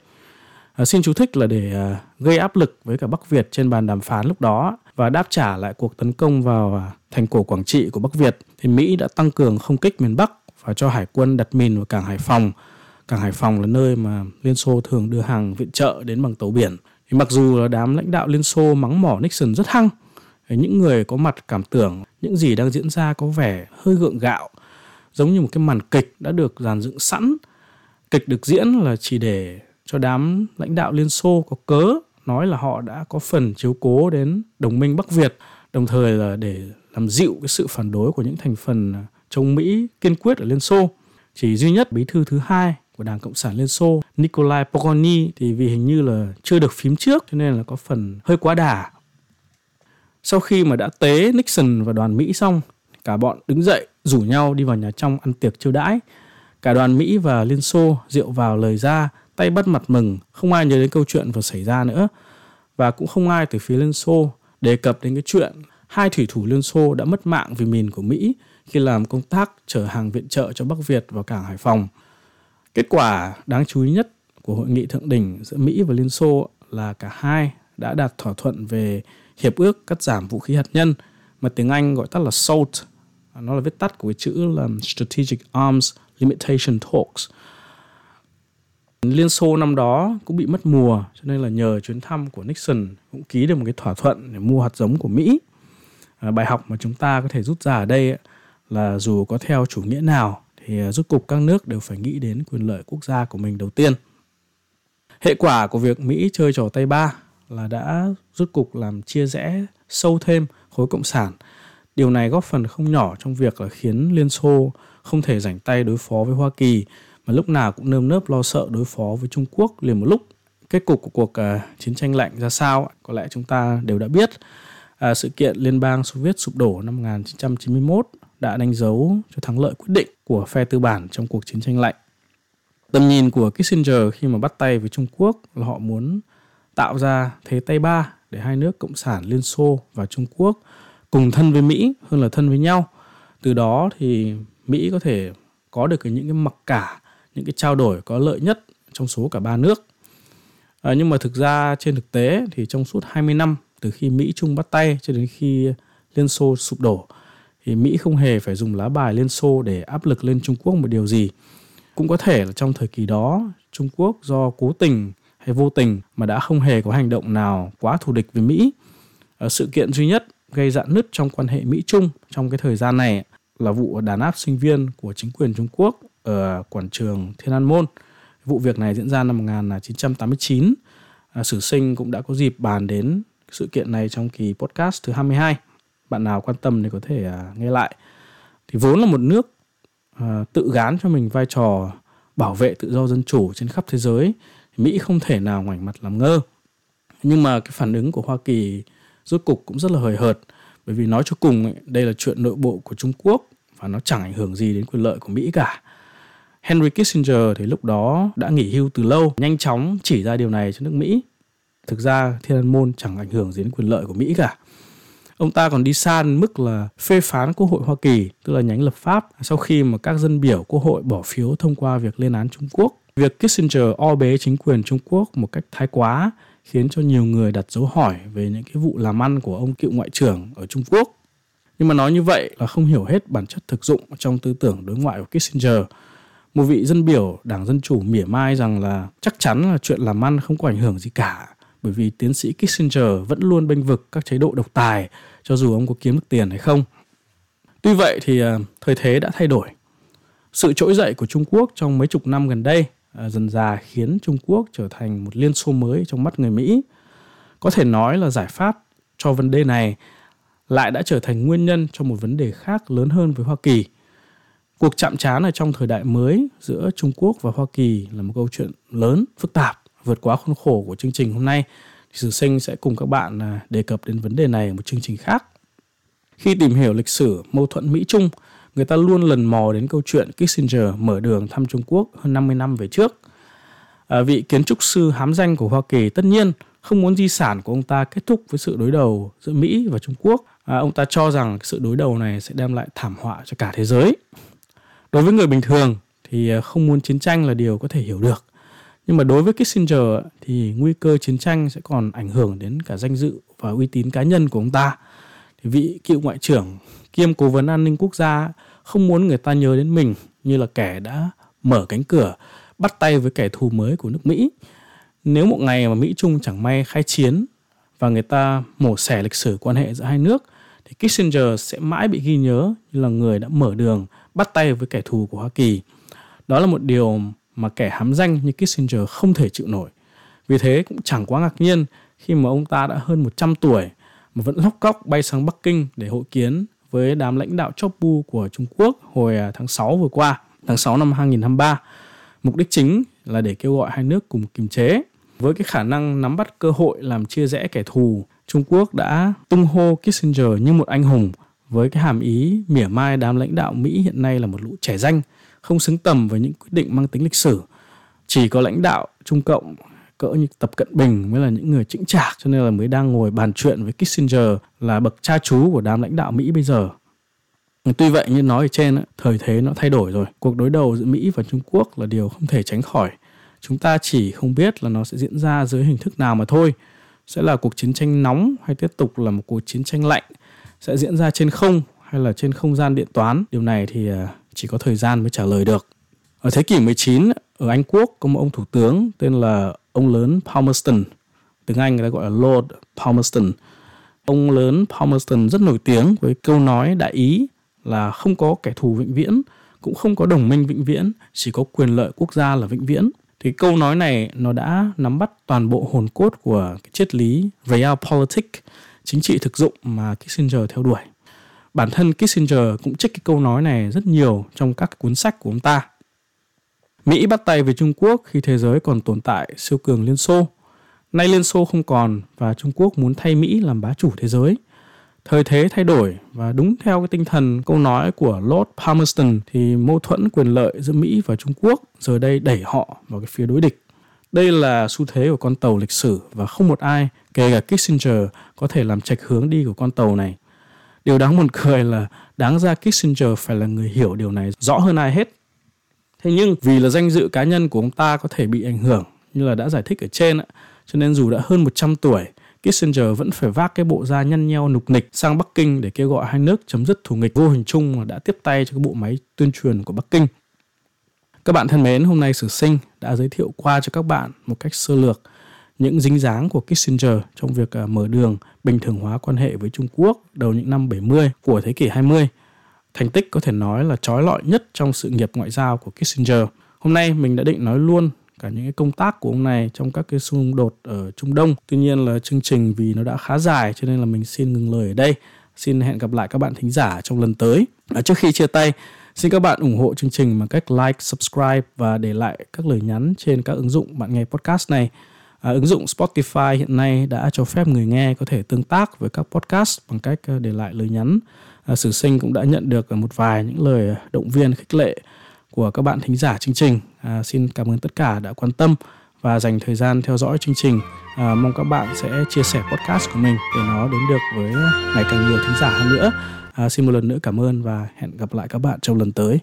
À, xin chú thích là để à, gây áp lực với cả Bắc Việt trên bàn đàm phán lúc đó và đáp trả lại cuộc tấn công vào à, thành cổ Quảng Trị của Bắc Việt thì Mỹ đã tăng cường không kích miền Bắc và cho hải quân đặt mìn vào cảng Hải Phòng. Cảng Hải Phòng là nơi mà Liên Xô thường đưa hàng viện trợ đến bằng tàu biển. Thì mặc dù là đám lãnh đạo Liên Xô mắng mỏ Nixon rất hăng, những người có mặt cảm tưởng những gì đang diễn ra có vẻ hơi gượng gạo, giống như một cái màn kịch đã được dàn dựng sẵn. Kịch được diễn là chỉ để cho đám lãnh đạo Liên Xô có cớ nói là họ đã có phần chiếu cố đến đồng minh Bắc Việt, đồng thời là để làm dịu cái sự phản đối của những thành phần à, chống Mỹ kiên quyết ở Liên Xô. Chỉ duy nhất bí thư thứ hai của Đảng Cộng sản Liên Xô Nikolai Pogoni thì vì hình như là chưa được phím trước cho nên là có phần hơi quá đà. Sau khi mà đã tế Nixon và đoàn Mỹ xong, cả bọn đứng dậy rủ nhau đi vào nhà trong ăn tiệc chiêu đãi. Cả đoàn Mỹ và Liên Xô rượu vào lời ra tay bắt mặt mừng, không ai nhớ đến câu chuyện vừa xảy ra nữa. Và cũng không ai từ phía Liên Xô đề cập đến cái chuyện hai thủy thủ Liên Xô đã mất mạng vì mìn của Mỹ khi làm công tác chở hàng viện trợ cho Bắc Việt vào cảng Hải Phòng. Kết quả đáng chú ý nhất của hội nghị thượng đỉnh giữa Mỹ và Liên Xô là cả hai đã đạt thỏa thuận về hiệp ước cắt giảm vũ khí hạt nhân mà tiếng Anh gọi tắt là SALT. Nó là viết tắt của cái chữ là Strategic Arms Limitation Talks Liên Xô năm đó cũng bị mất mùa cho nên là nhờ chuyến thăm của Nixon cũng ký được một cái thỏa thuận để mua hạt giống của Mỹ. À, bài học mà chúng ta có thể rút ra ở đây là dù có theo chủ nghĩa nào thì à, rút cục các nước đều phải nghĩ đến quyền lợi quốc gia của mình đầu tiên. Hệ quả của việc Mỹ chơi trò tay ba là đã rút cục làm chia rẽ sâu thêm khối cộng sản. Điều này góp phần không nhỏ trong việc là khiến Liên Xô không thể rảnh tay đối phó với Hoa Kỳ mà lúc nào cũng nơm nớp lo sợ đối phó với Trung Quốc liền một lúc. Kết cục của cuộc uh, chiến tranh lạnh ra sao có lẽ chúng ta đều đã biết. À, sự kiện Liên bang Xô Viết sụp đổ năm 1991 đã đánh dấu cho thắng lợi quyết định của phe tư bản trong cuộc chiến tranh lạnh. Tầm nhìn của Kissinger khi mà bắt tay với Trung Quốc là họ muốn tạo ra thế tay ba để hai nước Cộng sản Liên Xô và Trung Quốc cùng thân với Mỹ hơn là thân với nhau. Từ đó thì Mỹ có thể có được những cái mặc cả những cái trao đổi có lợi nhất trong số cả ba nước. À, nhưng mà thực ra trên thực tế thì trong suốt 20 năm từ khi Mỹ Trung bắt tay cho đến khi Liên Xô sụp đổ thì Mỹ không hề phải dùng lá bài Liên Xô để áp lực lên Trung Quốc một điều gì. Cũng có thể là trong thời kỳ đó, Trung Quốc do cố tình hay vô tình mà đã không hề có hành động nào quá thù địch với Mỹ. À, sự kiện duy nhất gây dạn nứt trong quan hệ Mỹ-Trung trong cái thời gian này là vụ đàn áp sinh viên của chính quyền Trung Quốc ở quảng trường Thiên An Môn. Vụ việc này diễn ra năm 1989. À, sử sinh cũng đã có dịp bàn đến sự kiện này trong kỳ podcast thứ 22. Bạn nào quan tâm thì có thể à, nghe lại. Thì vốn là một nước à, tự gán cho mình vai trò bảo vệ tự do dân chủ trên khắp thế giới, Mỹ không thể nào ngoảnh mặt làm ngơ. Nhưng mà cái phản ứng của Hoa Kỳ rốt cục cũng rất là hời hợt bởi vì nói cho cùng ấy, đây là chuyện nội bộ của Trung Quốc và nó chẳng ảnh hưởng gì đến quyền lợi của Mỹ cả. Henry Kissinger thì lúc đó đã nghỉ hưu từ lâu, nhanh chóng chỉ ra điều này cho nước Mỹ. Thực ra Thiên An Môn chẳng ảnh hưởng gì đến quyền lợi của Mỹ cả. Ông ta còn đi xa đến mức là phê phán Quốc hội Hoa Kỳ, tức là nhánh lập pháp, sau khi mà các dân biểu Quốc hội bỏ phiếu thông qua việc lên án Trung Quốc. Việc Kissinger o bế chính quyền Trung Quốc một cách thái quá khiến cho nhiều người đặt dấu hỏi về những cái vụ làm ăn của ông cựu ngoại trưởng ở Trung Quốc. Nhưng mà nói như vậy là không hiểu hết bản chất thực dụng trong tư tưởng đối ngoại của Kissinger. Một vị dân biểu, Đảng Dân Chủ mỉa mai rằng là chắc chắn là chuyện làm ăn không có ảnh hưởng gì cả, bởi vì tiến sĩ Kissinger vẫn luôn bênh vực các chế độ độc tài, cho dù ông có kiếm được tiền hay không. Tuy vậy thì à, thời thế đã thay đổi. Sự trỗi dậy của Trung Quốc trong mấy chục năm gần đây À, dần dà khiến Trung Quốc trở thành một liên xô mới trong mắt người Mỹ. Có thể nói là giải pháp cho vấn đề này lại đã trở thành nguyên nhân cho một vấn đề khác lớn hơn với Hoa Kỳ. Cuộc chạm trán ở trong thời đại mới giữa Trung Quốc và Hoa Kỳ là một câu chuyện lớn, phức tạp, vượt quá khuôn khổ của chương trình hôm nay. Thì Sử Sinh sẽ cùng các bạn à, đề cập đến vấn đề này ở một chương trình khác. Khi tìm hiểu lịch sử mâu thuẫn Mỹ-Trung, người ta luôn lần mò đến câu chuyện Kissinger mở đường thăm Trung Quốc hơn 50 năm về trước. À, vị kiến trúc sư hám danh của Hoa Kỳ tất nhiên không muốn di sản của ông ta kết thúc với sự đối đầu giữa Mỹ và Trung Quốc. À, ông ta cho rằng sự đối đầu này sẽ đem lại thảm họa cho cả thế giới. Đối với người bình thường thì à, không muốn chiến tranh là điều có thể hiểu được. Nhưng mà đối với Kissinger thì nguy cơ chiến tranh sẽ còn ảnh hưởng đến cả danh dự và uy tín cá nhân của ông ta. Thì vị cựu ngoại trưởng kiêm cố vấn an ninh quốc gia, không muốn người ta nhớ đến mình như là kẻ đã mở cánh cửa, bắt tay với kẻ thù mới của nước Mỹ. Nếu một ngày mà Mỹ Trung chẳng may khai chiến và người ta mổ xẻ lịch sử quan hệ giữa hai nước, thì Kissinger sẽ mãi bị ghi nhớ như là người đã mở đường, bắt tay với kẻ thù của Hoa Kỳ. Đó là một điều mà kẻ hám danh như Kissinger không thể chịu nổi. Vì thế cũng chẳng quá ngạc nhiên khi mà ông ta đã hơn 100 tuổi mà vẫn lóc cóc bay sang Bắc Kinh để hội kiến với đám lãnh đạo chóp bu của Trung Quốc hồi à, tháng 6 vừa qua, tháng 6 năm 2023. Mục đích chính là để kêu gọi hai nước cùng kiềm chế. Với cái khả năng nắm bắt cơ hội làm chia rẽ kẻ thù, Trung Quốc đã tung hô Kissinger như một anh hùng với cái hàm ý mỉa mai đám lãnh đạo Mỹ hiện nay là một lũ trẻ danh, không xứng tầm với những quyết định mang tính lịch sử. Chỉ có lãnh đạo Trung Cộng cỡ như Tập Cận Bình mới là những người chững chạc cho nên là mới đang ngồi bàn chuyện với Kissinger là bậc cha chú của đám lãnh đạo Mỹ bây giờ. Tuy vậy như nói ở trên, thời thế nó thay đổi rồi. Cuộc đối đầu giữa Mỹ và Trung Quốc là điều không thể tránh khỏi. Chúng ta chỉ không biết là nó sẽ diễn ra dưới hình thức nào mà thôi. Sẽ là cuộc chiến tranh nóng hay tiếp tục là một cuộc chiến tranh lạnh? Sẽ diễn ra trên không hay là trên không gian điện toán? Điều này thì à, chỉ có thời gian mới trả lời được. Ở thế kỷ 19, ở Anh Quốc có một ông thủ tướng tên là ông lớn Palmerston. Tiếng Anh người ta gọi là Lord Palmerston. Ông lớn Palmerston rất nổi tiếng với câu nói đại ý là không có kẻ thù vĩnh viễn, cũng không có đồng minh vĩnh viễn, chỉ có quyền lợi quốc gia là vĩnh viễn. Thì câu nói này nó đã nắm bắt toàn bộ hồn cốt của cái triết lý Realpolitik, chính trị thực dụng mà Kissinger theo đuổi. Bản thân Kissinger cũng trích cái câu nói này rất nhiều trong các cuốn sách của ông ta. Mỹ bắt tay với Trung Quốc khi thế giới còn tồn tại siêu cường Liên Xô. Nay Liên Xô không còn và Trung Quốc muốn thay Mỹ làm bá chủ thế giới. Thời thế thay đổi và đúng theo cái tinh thần câu nói của Lord Palmerston thì mâu thuẫn quyền lợi giữa Mỹ và Trung Quốc giờ đây đẩy họ vào cái phía đối địch. Đây là xu thế của con tàu lịch sử và không một ai, kể cả Kissinger, có thể làm trạch hướng đi của con tàu này. Điều đáng buồn cười là đáng ra Kissinger phải là người hiểu điều này rõ hơn ai hết. Thế nhưng vì là danh dự cá nhân của ông ta có thể bị ảnh hưởng như là đã giải thích ở trên cho nên dù đã hơn 100 tuổi, Kissinger vẫn phải vác cái bộ da nhăn nheo nục nịch sang Bắc Kinh để kêu gọi hai nước chấm dứt thù nghịch vô hình chung mà đã tiếp tay cho cái bộ máy tuyên truyền của Bắc Kinh. Các bạn thân mến, hôm nay Sử Sinh đã giới thiệu qua cho các bạn một cách sơ lược những dính dáng của Kissinger trong việc à, mở đường bình thường hóa quan hệ với Trung Quốc đầu những năm 70 của thế kỷ 20. Thành tích có thể nói là trói lọi nhất trong sự nghiệp ngoại giao của Kissinger. Hôm nay mình đã định nói luôn cả những cái công tác của ông này trong các cái xung đột ở Trung Đông. Tuy nhiên là chương trình vì nó đã khá dài cho nên là mình xin ngừng lời ở đây. Xin hẹn gặp lại các bạn thính giả trong lần tới. À, trước khi chia tay, xin các bạn ủng hộ chương trình bằng cách like, subscribe và để lại các lời nhắn trên các ứng dụng bạn nghe podcast này. À, ứng dụng Spotify hiện nay đã cho phép người nghe có thể tương tác với các podcast bằng cách ờ, để lại lời nhắn. À, Sử sinh cũng đã nhận được một vài những lời động viên khích lệ của các bạn thính giả chương trình. À, xin cảm ơn tất cả đã quan tâm và dành thời gian theo dõi chương trình. À, mong các bạn sẽ chia sẻ podcast của mình để nó đến được với ngày càng nhiều thính giả hơn nữa. À, xin một lần nữa cảm ơn và hẹn gặp lại các bạn trong lần tới.